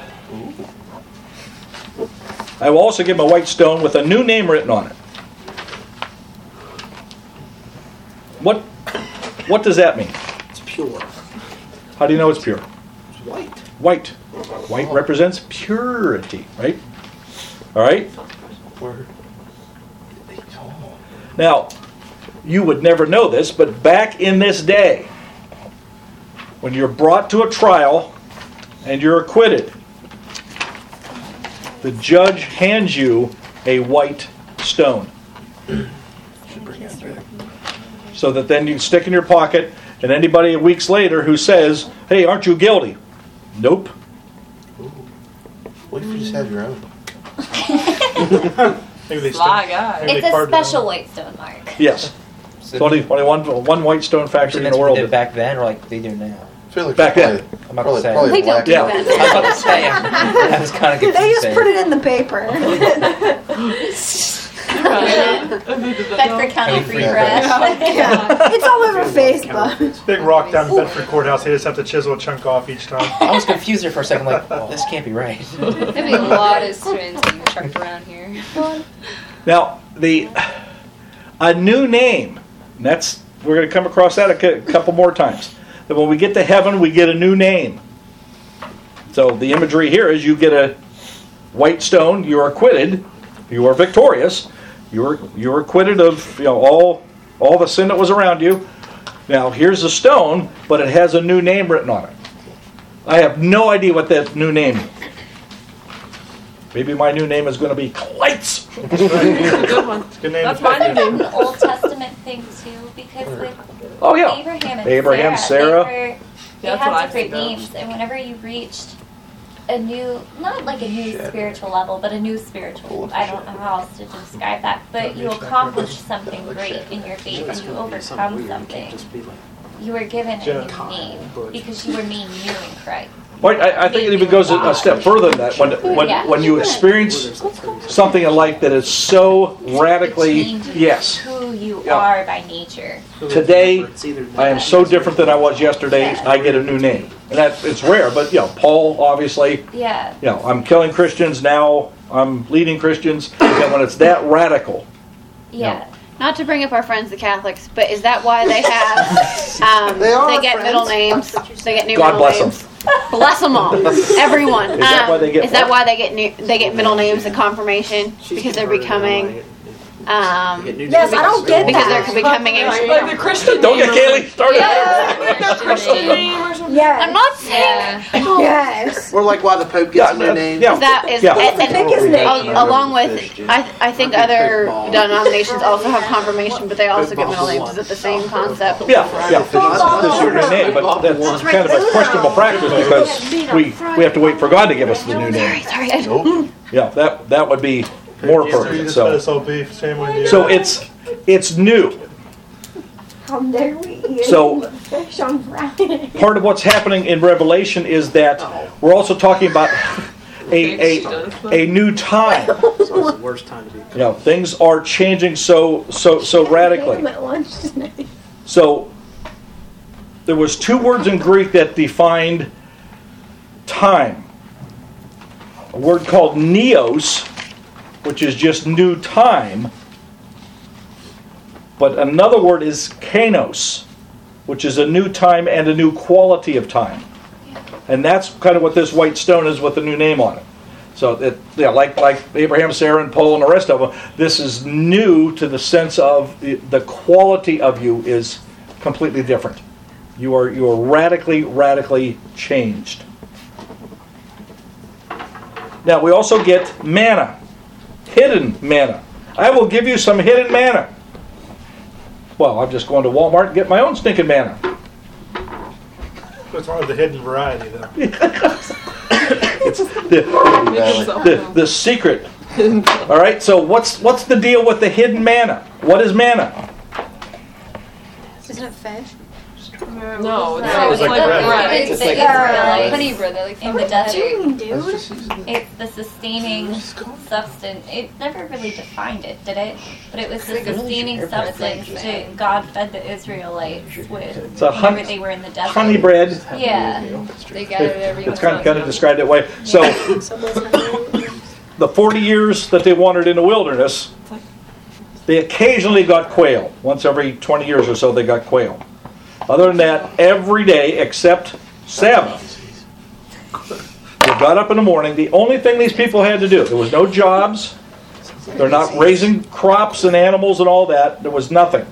I will also give him a white stone with a new name written on it. What, what does that mean? It's pure. How do you know it's pure? It's white. White. White represents purity, right? All right? Now, you would never know this, but back in this day, when you're brought to a trial and you're acquitted, the judge hands you a white stone. So that then you stick in your pocket, and anybody weeks later who says, Hey, aren't you guilty? Nope. What if you just have your own? Maybe they Sly stick- guy. maybe It's they a carved it on. special white stone mark. Yes. It's only, only one, one white stone factory in the world. did back then, or like they do now. Back then. I'm about Probably- to say. probably They don't black. do Yeah. that. I was about to say. I was kind of confused. They just there. put it in the paper. Bedford County Free free Press. yeah, it's all over Facebook. Big rock down in Bedford Courthouse. They just have to chisel a chunk off each time. I was confused there for a second, like, oh, this can't be right. There'd be a lot of students being chucked around here. Now, the a new name. And that's we're going to come across that a cou- couple more times. That when we get to heaven, we get a new name. So the imagery here is you get a white stone, you are acquitted, you are victorious, you are you are acquitted of you know all all the sin that was around you. Now here's a stone, but it has a new name written on it. I have no idea what that new name is. Maybe my new name is going to be Kleitz. good one. Good name. That's my new name. Old Testament thing too, because with Oh, yeah. Abram and Abraham, Sarai, Sarah. they, were, they That's had different names, and whenever you reached a new, not like a new spiritual level, but a new spiritual, I don't know how else to describe that, but you accomplish something great in your faith and you overcome something. You were given a new name because you were made new in Christ. Well, I, I think it even goes a, a step further than that. When, when, Yeah. when you experience something in life that is so radically, yes, who you Yeah. are by nature. today I am so different than I was yesterday. I get a new name, and that it's rare. But you know, Paul obviously. Yeah. You know, I'm killing Christians now. I'm leading Christians. And when it's that radical, Yeah. Not to bring up our friends the Catholics, but is that why they have? Um, They are they get friends. middle names. They get new God middle bless names. them. Bless them all, everyone. Is that Um, why they get is that why they get new? They get middle names and confirmation because they're becoming. Um, Yes, I don't get because that. they're becoming. Like, like the Christian Don't get or- Kaylee started. Yeah. Christian name or something. Yes. I'm not saying. Yes. Or like why the Pope gets a new name. Yeah. That is Yeah. and, and, Biggest name. along with I I think other denominations also have confirmation, but they also get middle names. Is it the same concept? Yeah, yeah. This your new name, but that's kind of a questionable practice because we we have to wait for God to give us the new name. Sorry. I- Yeah, that that would be more appropriate. So let us all be. Same with you. so it's it's new. How dare we eat So- fish on Friday? Part of what's happening in Revelation is that oh. we're also talking about a a, a new time. So it's the worst time to be. You know, things are changing so so so radically. At lunch tonight. So there was two words in Greek that defined time. A word called neos, which is just new time. But another word is kainos, which is a new time and a new quality of time. And that's kind of what this white stone is with the new name on it. So that yeah, like like Abraham, Sarah, and Paul, and the rest of them, this is new to the sense of the, the quality of you is completely different. You are you are radically, radically changed. Now we also get manna, hidden manna. I will give you some hidden manna. Well, I'm just going to Walmart and get my own stinking manna. What's wrong with the hidden variety, though? It's the, the, the secret. All right. So what's what's the deal with the hidden manna? What is manna? Isn't it fish? No, it's, No, it's it's like the- bread. it's It's the like Israelites honey bread. They're like in the desert. dude. It's the sustaining substance. It never really defined it, did it? But it was the sustaining substance to God fed the Israelites with It's a whenever hun- they were in the desert. honey bread. Yeah. They got it every It's kind of, kind of described that way. So the 40 years that they wandered in the wilderness, they occasionally got quail. Once every 20 years or so, they got quail. Other than that, every day except Sabbath. They got up in the morning. The only thing these people had to do, there was no jobs. They're not raising crops and animals and all that. There was nothing.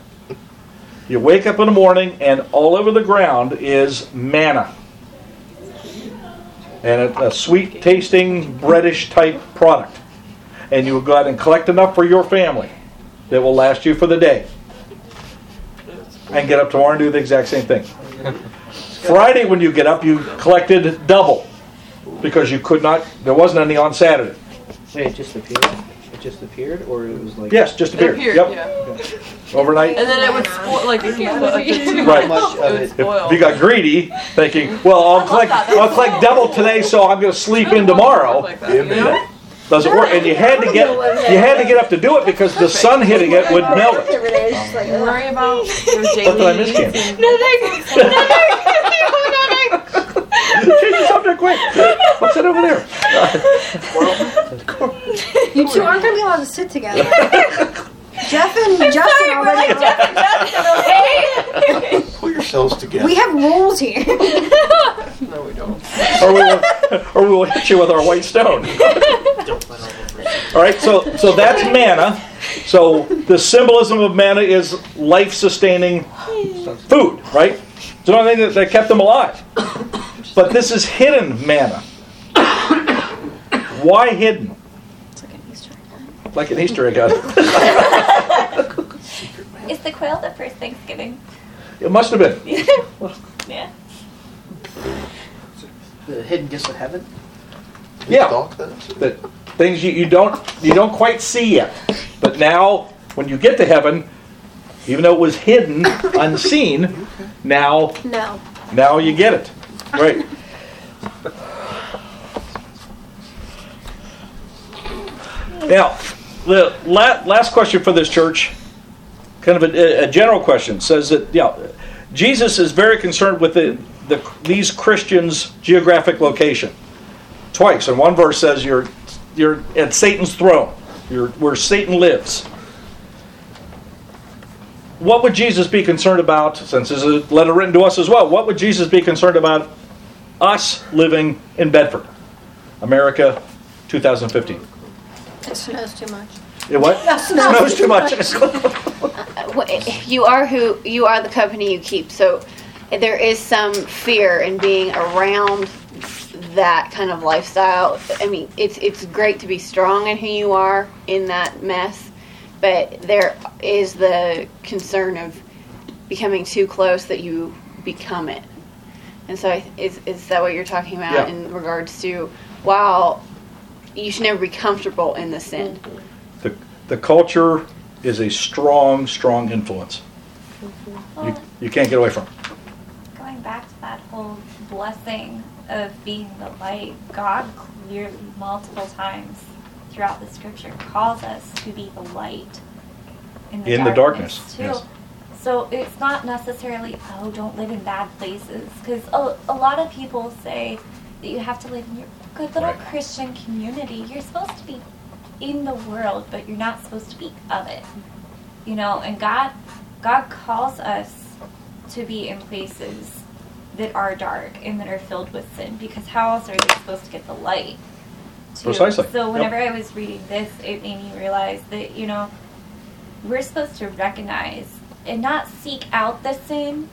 You wake up in the morning, and all over the ground is manna and a, a sweet tasting breadish type product. And you go out and collect enough for your family that will last you for the day. And get up tomorrow and do the exact same thing. Friday, when you get up, you collected double because you could not, there wasn't any on Saturday. Wait, it just appeared? It just appeared? Or it was like. Yes, just It appeared. appeared, Yep. yeah. Overnight. And then it would spoil, like, if you put like, the too Right. much, it would spoil. If you got greedy, thinking, well, I'll collect, I'll collect double today, so I'm going to sleep in tomorrow. Like that, you know? Doesn't work, and you had to get you had to get up to do it because the sun hitting it would melt it. Over there, it's You worry about your What did I miss, daily Kim? Change the subject quick. What's that over there? You two aren't gonna be allowed to sit together. Jeff and Justin already. Pull yourselves together. We have rules here. No, we don't. or we will, or we will hit you with our white stone. All right, so so that's manna. So the symbolism of manna is life-sustaining food, right? It's the only thing that, that kept them alive. But this is hidden manna. Why hidden? It's like an Easter egg. hunt. Is the quail the first Thanksgiving? It must have been. yeah. The hidden gifts of heaven. Yeah. That things you, you don't you don't quite see yet. But now when you get to heaven, even though it was hidden, unseen, now No. now you get it. Right. Now, the la- last question for this church, kind of a, a general question, says that you know, Jesus is very concerned with the, the, these Christians' geographic location. Twice, and one verse says you're you're at Satan's throne, you're where Satan lives. What would Jesus be concerned about? Since there's a letter written to us as well, what would Jesus be concerned about us living in Bedford, America, 2015? It snows too much. It what? That snows Snows too much. Uh, wh- you are who you are the company you keep so there is some fear in being around that kind of lifestyle i mean it's it's great to be strong in who you are in that mess but there is the concern of becoming too close that you become it and so I- is, is that what you're talking about Yeah. in regards to while you should never be comfortable in the sin mm-hmm. the, the culture is a strong, strong influence. Mm-hmm. You, you can't get away from it. Going back to that whole blessing of being the light, God clearly, multiple times throughout the scripture, calls us to be the light in the In the darkness, darkness, too. yes. So it's not necessarily, oh, don't live in bad places. Because a, a lot of people say that you have to live in your good little Christian community. You're supposed to be in the world, but you're not supposed to be of it. You know, and God God calls us to be in places that are dark and that are filled with sin because how else are they supposed to get the light? too? Precisely. So Yep. whenever I was reading this, it made me realize that, you know, we're supposed to recognize and not seek out the sin,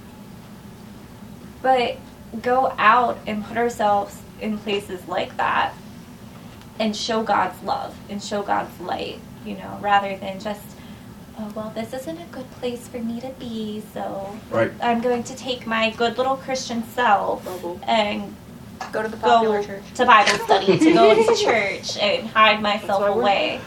but go out and put ourselves in places like that and show God's love and show God's light, you know, rather than just, oh, well, this isn't a good place for me to be, so Right. I'm going to take my good little Christian self and go to the go church. to Bible study, to go to church and hide myself away.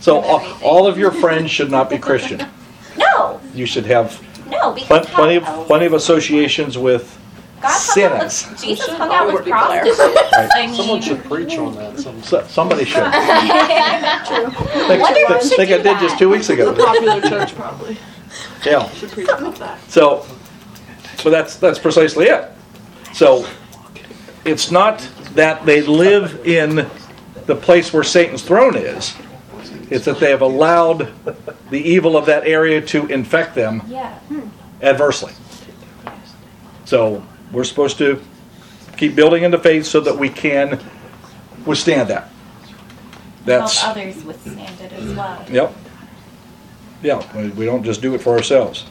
So all, uh, all of your friends should not be Christian. No, You should have no, because plen- plenty of else- plenty of associations with God hung out sinners. with, Jesus hung out with People there. prostitutes. I mean, Someone should preach on that. Some, So, somebody should. True. Think, Wonder who think- should think I did that. just two weeks ago. The popular church probably Yeah. should preach about that. So, so that's that's precisely it. So, it's not that they live in the place where Satan's throne is. It's that they have allowed the evil of that area to infect them Yeah. Hmm. adversely. So we're supposed to keep building into faith so that we can withstand that. That's Help others withstand it as well. yep. Yeah, we- we don't just do it for ourselves.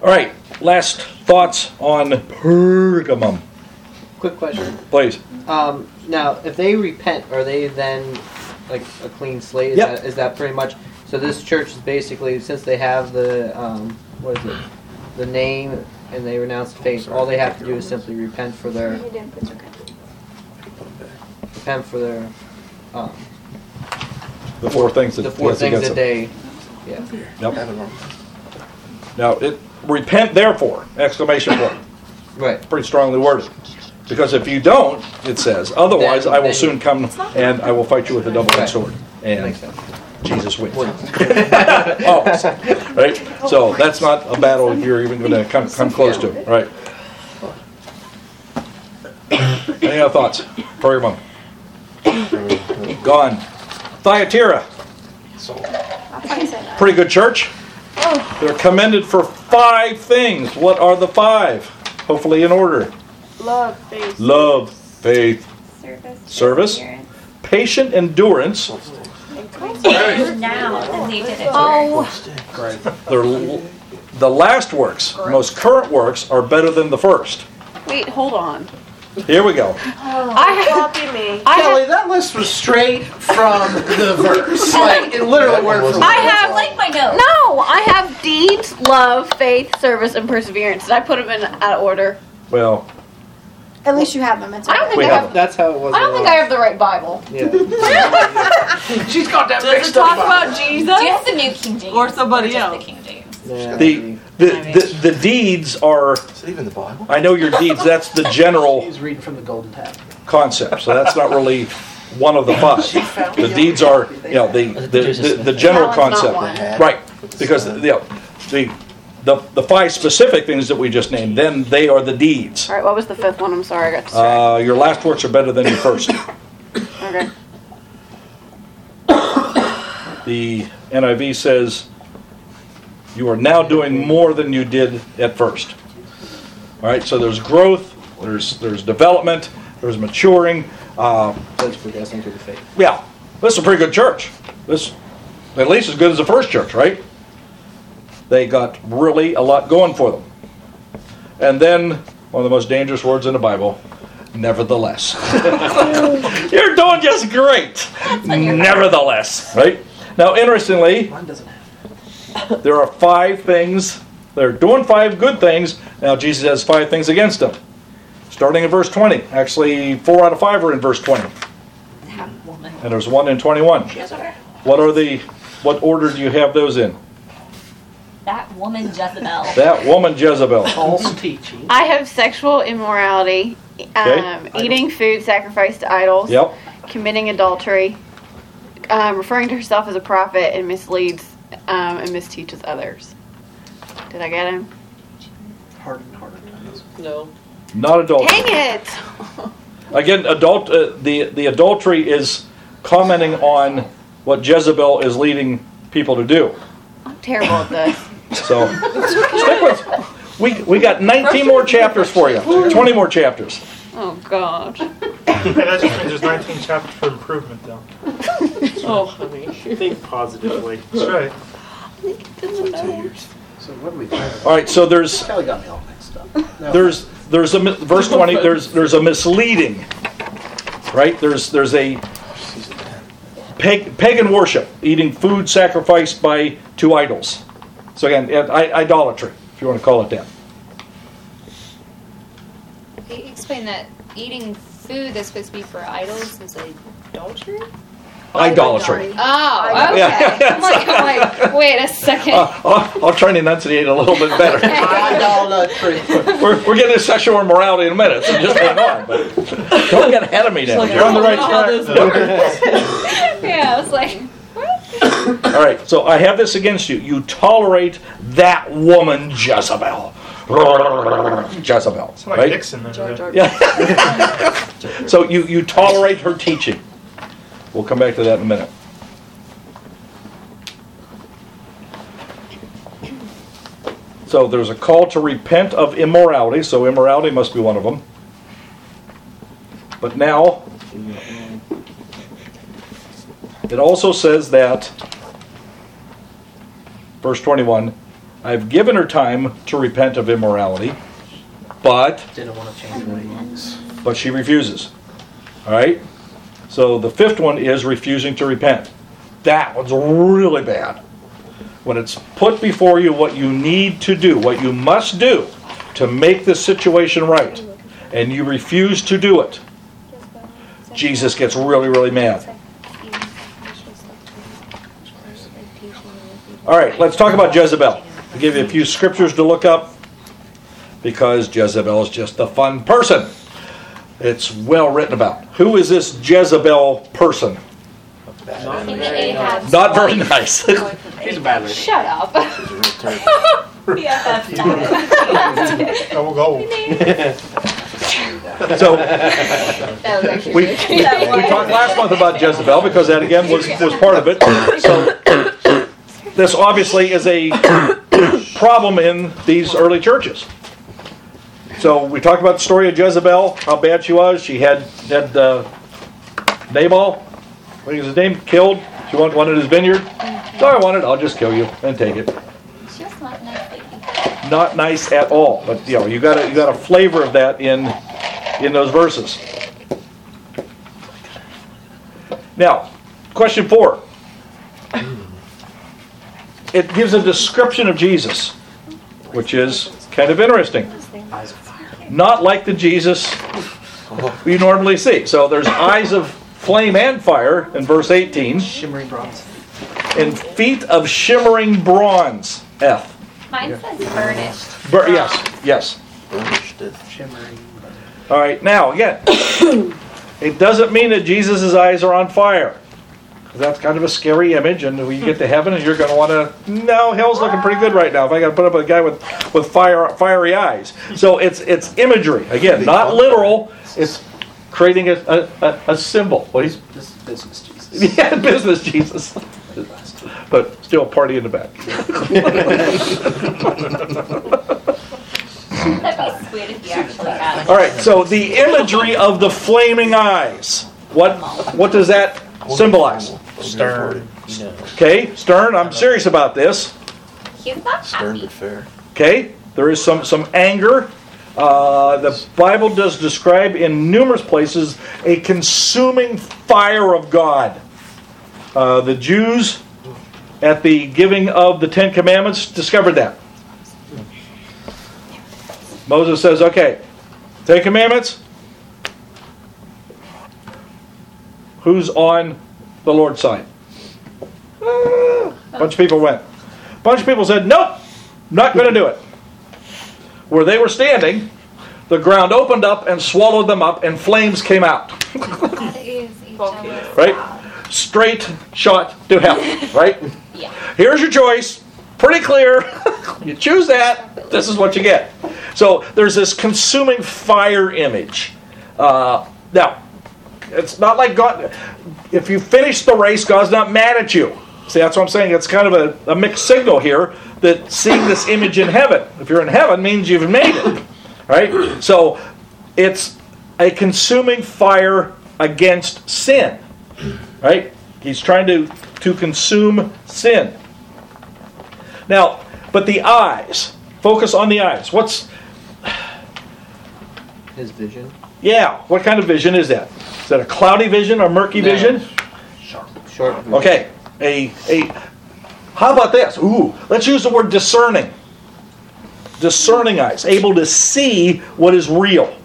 All right, last thoughts on Pergamum, Quick question. please. Um, now, if they repent, are they then like a clean slate? Is, Yep. that, is that pretty much? So this church is basically since they have the um, what is it, the name, and they renounce faith. All they have to do is simply repent for their repent for their um, The four things that the four that's things against that them. they. Yeah. Yep. Now, it, repent therefore, exclamation point. Right. Pretty strongly worded. Because if you don't, it says, otherwise Then- I will soon come and I will fight you with a double-edged Right. sword. And Makes sense. Jesus wins. Always. Oh, oh, right? So that's not a battle you're even going to come, come close to. Right? Any other thoughts? Pergamum. Gone. Thyatira. Pretty good church. They're commended for five things. What are the five? hopefully in order. Love, faith. Love, faith, Service. service, patient endurance. Now than they did it. Oh. The, the last works, most current works, are better than the first. Wait, hold on. Here we go. Oh, I Copy me. Kelly, that list was straight from the verse. Like, it literally word for word. I have like my notes. No, I have deeds, love, faith, service, and perseverance. Did I put them in out of order? Well, At least you have them. It's I don't okay. think We I have have. That's how it was. I don't think I have the right Bible. She's got that Does it mixed talk up. about Jesus? Do you have the New King James? Or somebody just else? The King James. the, the, the, the deeds are, Is it even the Bible? I know your deeds, that's the general He's reading from the Golden Tab. concept, so that's not really one of the five. The deeds are, you know, the, the, the, the general Well, it's not concept. one. Right, because, you know, the, the, the five specific things that we just named, then they are the deeds. All right, what was the fifth one? I'm sorry, I got distracted. Uh, your last works are better than your first. okay. The NIV says, you are now doing more than you did at first. All right, so there's growth, there's, there's development, there's maturing. Uh, That's progressing to the faith. yeah, this is a pretty good church. This, at least as good as the first church, right? They got really a lot going for them. And then, one of the most dangerous words in the Bible, nevertheless. You're doing just great. Nevertheless, right? Now, interestingly, Mine doesn't have. there are five things. They're doing five good things. Now, Jesus has five things against them. Starting in verse 20. Actually, four out of five are in verse 20. And there's one in 21. What are the, what order do you have those in? That woman Jezebel. That woman Jezebel. False teaching. I have sexual immorality, um, eating food sacrificed to idols, Yep. committing adultery, um, referring to herself as a prophet, and misleads um, and misteaches others. Did I get him? Hardened heart times. No. Not adultery. Dang it! Again, adult. Uh, the the adultery is commenting on what Jezebel is leading people to do. I'm terrible at this. So stick with. We we got 19 more chapters for you. 20 more chapters. Oh God. Hey, that just means there's 19 chapters for improvement, though. Oh, honey. Think positively. That's right. So what do we find? All right. So there's Kelly got me all mixed up. No. there's there's a mi- verse 20. There's there's a misleading. Right. There's there's a pag- pagan worship, eating food sacrificed by two idols. So again, i- idolatry, if you want to call it that. You explain that eating food that's supposed to be for idols is adultery? Idolatry. Oh, okay. Yeah. I'm, like, I'm like, wait a second. Uh, I'll, I'll try and enunciate a little bit better. Idolatry. we're, we're getting to sexual immorality in a minute, so just hang on. But don't get ahead of me now. You're on the right track. yeah, I was like, All right, so I have this against you. You tolerate that woman Jezebel. Jezebel, It's like right? Dixon over there. Yeah. so you, you tolerate her teaching. We'll come back to that in a minute. So there's a call to repent of immorality, so immorality must be one of them. But now, it also says that, verse 21, I've given her time to repent of immorality, but Didn't want to change ways. but she refuses. All right? So the fifth one is refusing to repent. That one's really bad. When it's put before you what you need to do, what you must do to make this situation right, and you refuse to do it, Jesus gets really, really mad. All right, let's talk about Jezebel. I'll give you a few scriptures to look up because Jezebel is just a fun person. It's well written about. Who is this Jezebel person? King Ahab's Not very nice. She's a bad lady. shut up. yeah, that's not Double gold. so That was actually we, we, we talked last month about Jezebel because that again was, was part of it. So this obviously is a problem in these early churches. So we talked about the story of Jezebel, how bad she was. She had had uh, Nabal, what is his name, killed. She wanted, wanted his vineyard. So I want it. I'll just kill you and take it. She was not nice. Not nice at all. But you know, you got a, you got a flavor of that in in those verses. Now, question four. It gives a description of Jesus, which is kind of interesting. Not like the Jesus we normally see. So there's eyes of flame and fire in verse 18, Shimmering bronze. and feet of shimmering bronze. F. Mine says burnished. Bur- yes, yes. Burnished. Shimmering. All right, now again, it doesn't mean that Jesus' eyes are on fire. That's kind of a scary image, and when you get to heaven, and you're going to want to. No, hell's looking pretty good right now. If I got to put up with a guy with with fire fiery eyes, so it's it's imagery again, not literal. It's creating a a, a, a symbol. What he's This business Jesus. yeah, business Jesus, but still party in the back. That'd be sweet if you actually had it. All right, so the imagery of the flaming eyes. What what does that symbolize? Stern. Okay, stern. I'm serious about this. He's Stern happy. but fair. Okay, there is some some anger. Uh, the Bible does describe in numerous places a consuming fire of God. Uh, the Jews at the giving of the Ten Commandments discovered that. Moses says, "Okay, Ten Commandments. Who's on the Lord's side?" A bunch of people went. A bunch of people said, "Nope, not going to do it." Where they were standing, the ground opened up and swallowed them up, and flames came out. That is a jealous Right? Straight shot to hell. Right? Yeah. Here's your choice. Pretty clear. you choose that. This is what you get. So there's this consuming fire image. Uh, now, it's not like God. If you finish the race, God's not mad at you. See, that's what I'm saying. It's kind of a, a mixed signal here that seeing this image in heaven, if you're in heaven, means you've made it. Right? So it's a consuming fire against sin. Right? He's trying to, to consume sin. Now, but the eyes, focus on the eyes. What's, His vision. Yeah, what kind of vision is that? Is that a cloudy vision or murky No. vision? Short vision. Okay, a, a, how about this? Ooh, let's use the word discerning. Discerning eyes, able to see what is real.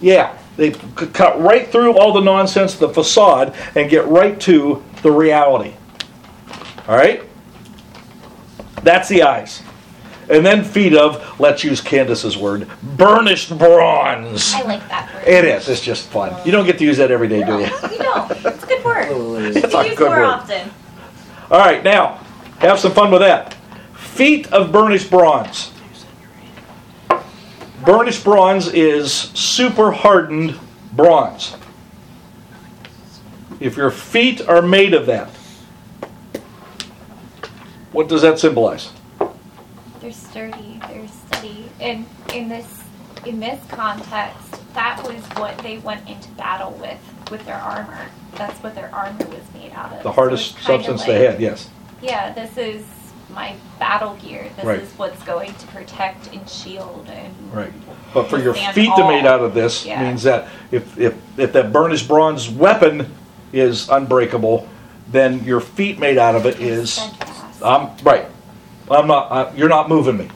Yeah, they cut right through all the nonsense, the facade, and get right to the reality. All right? That's the eyes. And then feet of, let's use Candace's word, burnished bronze. I like that word. It is. It's just fun. You don't get to use that every day, do you? You don't. It's a good word. It's a Use good more word. often. All right, now, have some fun with that. Feet of burnished bronze. Burnished bronze is super hardened bronze. If your feet are made of that, what does that symbolize? They're sturdy. They're steady. And in this in this context, that was what they went into battle with with their armor. That's what their armor was made out of. The hardest kinda substance like, they had, yes. Yeah, this is my battle gear. This Right. is what's going to protect and shield and Right. But for your feet to tall. made out of this Yeah. means that if, if, if that burnished bronze weapon is unbreakable, then your feet made out of it is, I'm, right. I'm not, I, you're not moving me.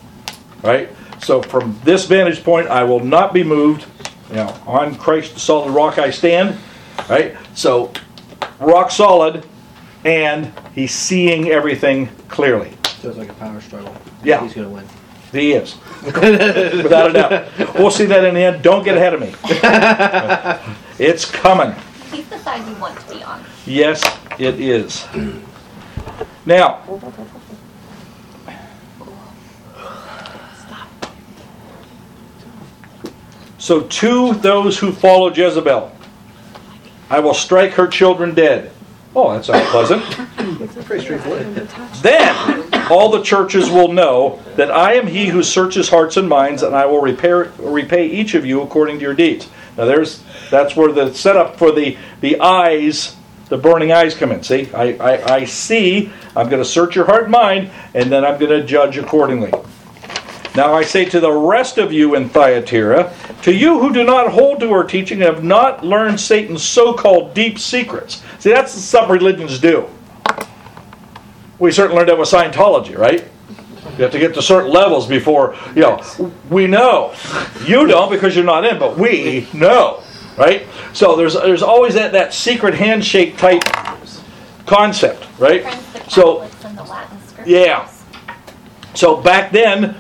Right? So from this vantage point, I will not be moved. You know, on Christ, the solid rock I stand. Right? So, rock solid, and he's seeing everything clearly. So it's like a power struggle. Yeah. He's gonna win. He is. Without a doubt. We'll see that in the end. Don't get ahead of me. It's coming. he's the side you want to be on. Yes, it is. Now, so to those who follow Jezebel, I will strike her children dead. Oh, that's unpleasant. pleasant. Pretty straightforward. Then, all the churches will know that I am he who searches hearts and minds, and I will repair, repay each of you according to your deeds. Now there's that's where the setup for the, the eyes, the burning eyes come in. See? I, I, I see, I'm going to search your heart and mind, and then I'm going to judge accordingly. Now I say to the rest of you in Thyatira, to you who do not hold to our teaching and have not learned Satan's so-called deep secrets. See, that's what some religions do. We certainly learned that with Scientology, right? You have to get to certain levels before, you know, we know. You don't because you're not in, but we know, right? So there's there's always that, that secret handshake type concept, right? So in the Latin scriptures. yeah. So back then,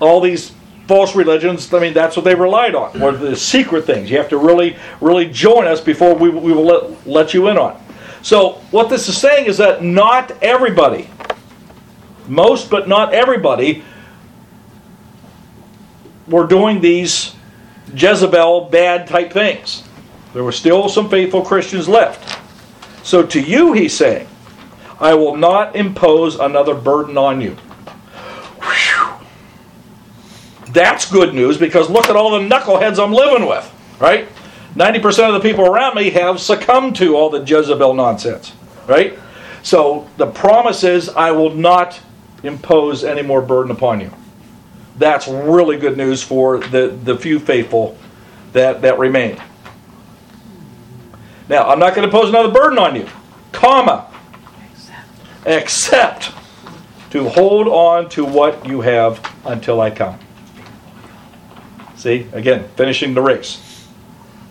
all these false religions, I mean, that's what they relied on, were the secret things. You have to really, really join us before we, we will let, let you in on. So what this is saying is that not everybody, most but not everybody, were doing these Jezebel bad type things. There were still some faithful Christians left. So to you, he's saying, I will not impose another burden on you. That's good news because look at all the knuckleheads I'm living with, right? 90% of the people around me have succumbed to all the Jezebel nonsense, right? So the promise is, I will not impose any more burden upon you. That's really good news for the, the few faithful that, that remain. Now, I'm not going to impose another burden on you, comma, except to hold on to what you have until I come. See, again, finishing the race.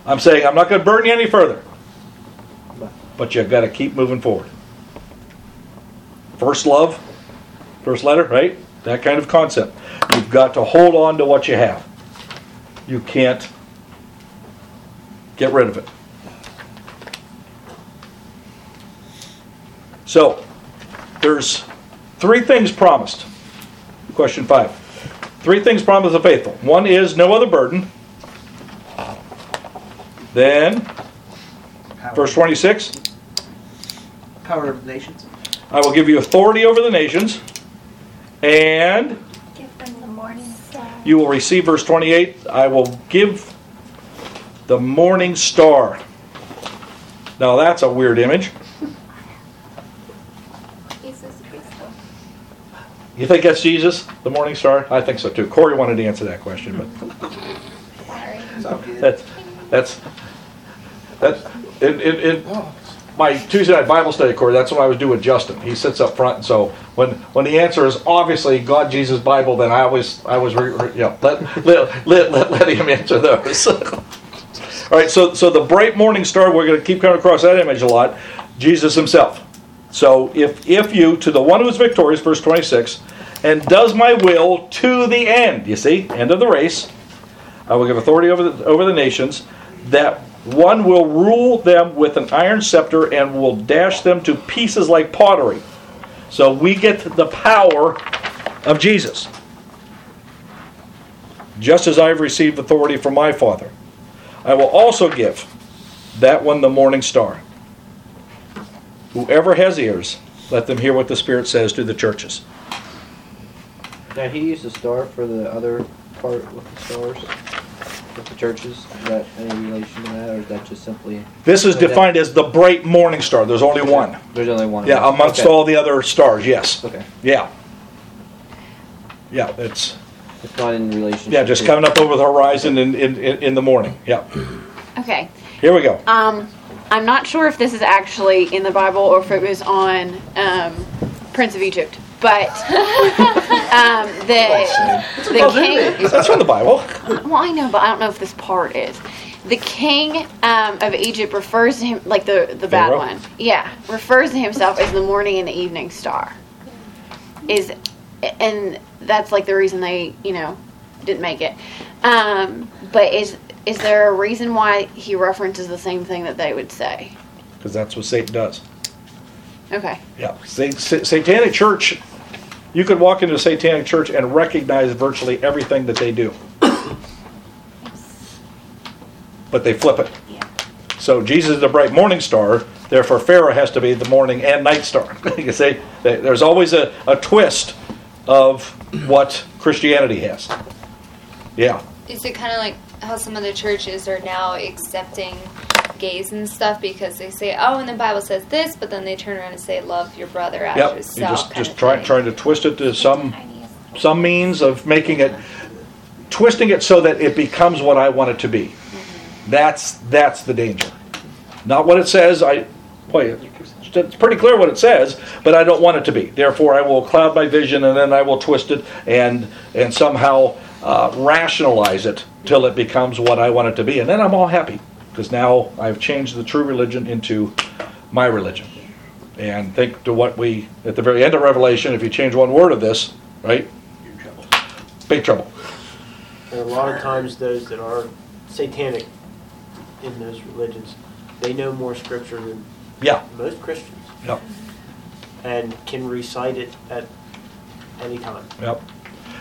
I'm saying I'm not going to burden you any further, but you've got to keep moving forward. First love, first letter, right? That kind of concept. You've got to hold on to what you have. You can't get rid of it. So, there's three things promised. Question five. Three things promised the faithful. One is no other burden. Then, verse 26, Power of the nations. I will give you authority over the nations, and Give them the morning star. you will receive, verse 28, I will give the morning star. Now that's a weird image. Jesus Christo. You think that's Jesus, the morning star? I think so too. Corey wanted to answer that question, but that's that's that's in, in, in my Tuesday night Bible study, Corey. That's what I was doing with Justin. He sits up front, and so when when the answer is obviously God, Jesus, Bible, then I always I was re, re, know, let, let, let, let, let him answer those. All right, so so the bright morning star, we're going to keep coming across that image a lot. Jesus Himself. So if if you to the one who is victorious, verse twenty six, and does my will to the end. You see, end of the race. I will give authority over the, over the nations. That one will rule them with an iron scepter and will dash them to pieces like pottery. So we get the power of Jesus. Just as I have received authority from my Father, I will also give that one the morning star. Whoever has ears, let them hear what the Spirit says to the churches. Now he used a star for the other part with the stars, with the churches. Is that any relation to that, or is that just simply? This is so that- defined as the bright morning star. There's only one. There's only one. Yeah, amongst Okay. all the other stars, yes. Okay. Yeah. Yeah, it's It's not in relation. yeah, just coming up over the horizon in, in, in in the morning. Yeah. Okay. Here we go. Um, I'm not sure if this is actually in the Bible or if it was on um, Prince of Egypt, but um, the the king. That's from the Bible. Well, I know, but I don't know if this part is. The king um, of Egypt refers to him like the the bad Pharaoh? one. Yeah, refers to himself as the morning and the evening star. Is and that's like the reason they you know didn't make it. Um, but is is there a reason why he references the same thing that they would say? Because that's what Satan does. Okay. Yeah. Sa- sa- satanic church, you could walk into a satanic church and recognize virtually everything that they do. But they flip it. Yeah. So Jesus is the bright morning star, Therefore, Pharaoh has to be the morning and night star. you see, there's always a, a twist of what Christianity has. Yeah. Is it kind of like how some of the churches are now accepting gays and stuff because they say, "Oh, and the Bible says this," but then they turn around and say, "Love your brother as Yep. You just just try thing. trying to twist it to some some means of making it twisting it so that it becomes what I want it to be. Mm-hmm. That's that's the danger. Not what it says. I boy, it's pretty clear what it says, but I don't want it to be. Therefore, I will cloud my vision and then I will twist it and and somehow uh, rationalize it till it becomes what I want it to be, and then I'm all happy because now I've changed the true religion into my religion. And think to what we at the very end of Revelation, if you change one word of this, right? Big trouble. And a lot of times, those that are satanic in those religions, they know more scripture than Yeah. most Christians, Yep. and can recite it at any time. Yep.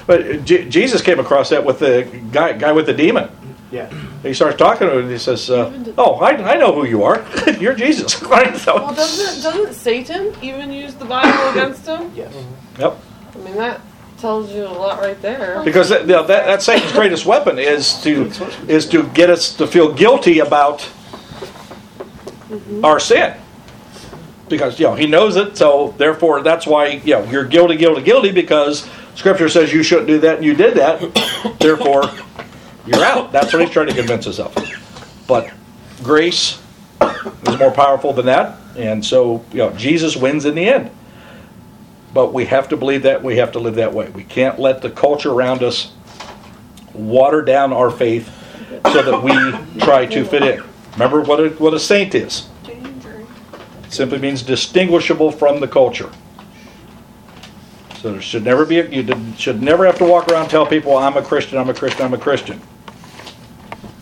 But J- Jesus came across that with the guy, guy with the demon. Yeah. He starts talking to him and he says, uh, "Oh, I, I know who you are. You're Jesus." Right? So- Well, doesn't doesn't Satan even use the Bible against him? Yes. Yep. I mean that tells you a lot right there. Because that, you know, that, that's Satan's greatest weapon is to is to get us to feel guilty about our sin. Because you know he knows it, so therefore that's why you know you're guilty, guilty, guilty because Scripture says you shouldn't do that and you did that. therefore, you're out. That's what he's trying to convince us of. But grace is more powerful than that, and so you know Jesus wins in the end. But we have to believe that. We have to live that way. We can't let the culture around us water down our faith so that we try to fit in. Remember what a, what a saint is. It simply means distinguishable from the culture. So there should never be a, you did- should never have to walk around and tell people I'm a Christian, I'm a Christian, I'm a Christian.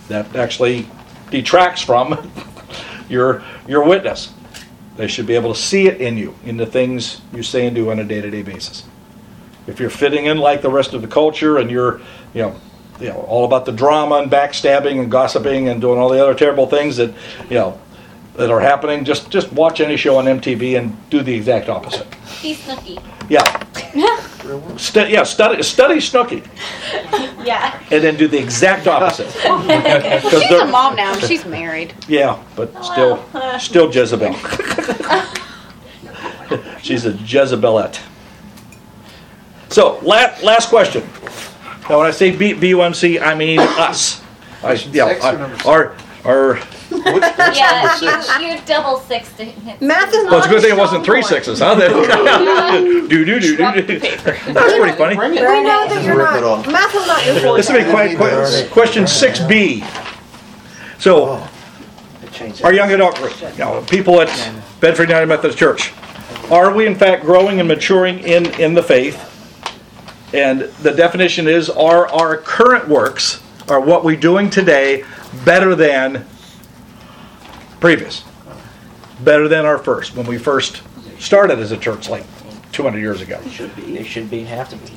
That actually detracts from your your witness. They should be able to see it in you, in the things you say and do on a day-to-day basis. If you're fitting in like the rest of the culture and you're, you know, you know, all about the drama and backstabbing and gossiping and doing all the other terrible things that, you know, that are happening, just just watch any show on MTV and do the exact opposite. He's Snooki. Yeah, Stu- yeah, study study Snooki yeah. and then do the exact opposite. She's a mom now. She's married. Yeah, but still, uh, still Jezebel. She's a Jezebelette. So, last, last question. Now, when I say B, BUMC, I mean us. I, yeah, Six or number I- our, our. Yeah, you, you double sixed it. Math is not Well, it's a good thing it wasn't three sixes, huh? do do do do. do. That's pretty funny. We know that you're Rip it not. off. Math is not your forte. This will be quite, quite question six B. So, oh. our young adult group, you know, people at Bedford United Methodist Church, are we in fact growing and maturing in in the faith? And the definition is: Are our current works, are what we're doing today, better than previous? Better than our first when we first started as a church, like 200 years ago. It should be. It should be have to be.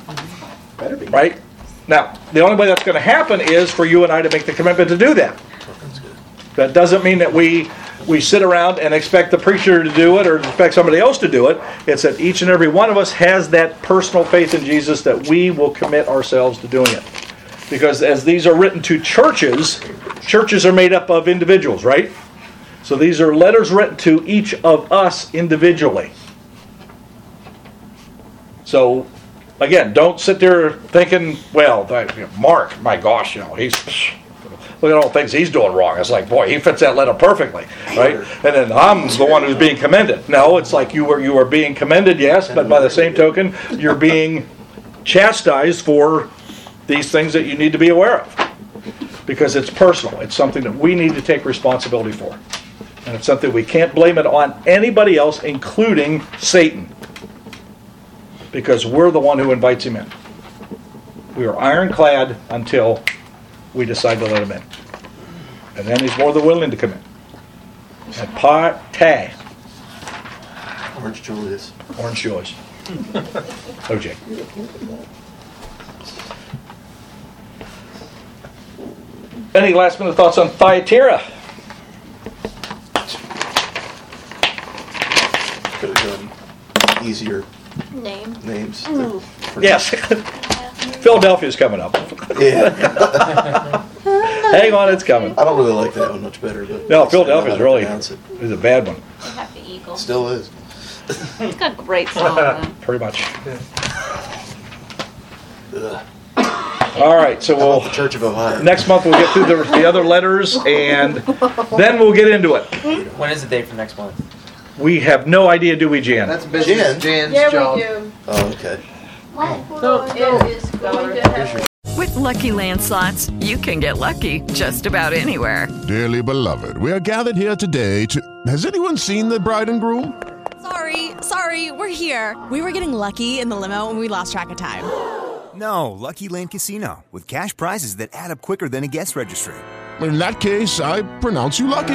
Better be. Right? Now, the only way that's going to happen is for you and I to make the commitment to do that. That doesn't mean that we we sit around and expect the preacher to do it or expect somebody else to do it. It's that each and every one of us has that personal faith in Jesus that we will commit ourselves to doing it. Because as these are written to churches, churches are made up of individuals, right? So these are letters written to each of us individually. So again, don't sit there thinking, well, Mark, my gosh, you know, he's look at all the things he's doing wrong. It's like, boy, he fits that letter perfectly, right? And then I'm the one who's being commended. No, it's like you are you are being commended, yes, but by the same token, you're being chastised for these things that you need to be aware of. Because it's personal. It's something that we need to take responsibility for. And it's something we can't blame it on anybody else, including Satan because we're the one who invites him in. We are ironclad until we decide to let him in. And then he's more than willing to come in. And party. Orange Julius. Orange Julius. OJ. Any last minute thoughts on Thyatira? Easier Name. names. Yes. Philadelphia's coming up. Yeah. Hang on, it's coming. I don't really like that one much better, but No, at least I know Philadelphia's how to really pronounce it. is a bad one. They have the eagle. Still is. It's got great song. Pretty much. Ugh. All right, so How we'll the Church of Ohio. next month we'll get through the, the other letters and then we'll get into it. When is the date for next month? We have no idea, do we, Jan? That's business Jen? Jan's Yeah, job. we do. Oh, okay. So, It is going to happen. With Lucky Land slots, you can get lucky just about anywhere. Dearly beloved, we are gathered here today to. Has anyone seen the bride and groom? Sorry, sorry, we're here. We were getting lucky in the limo and we lost track of time. No, Lucky Land Casino, with cash prizes that add up quicker than a guest registry. In that case, I pronounce you lucky.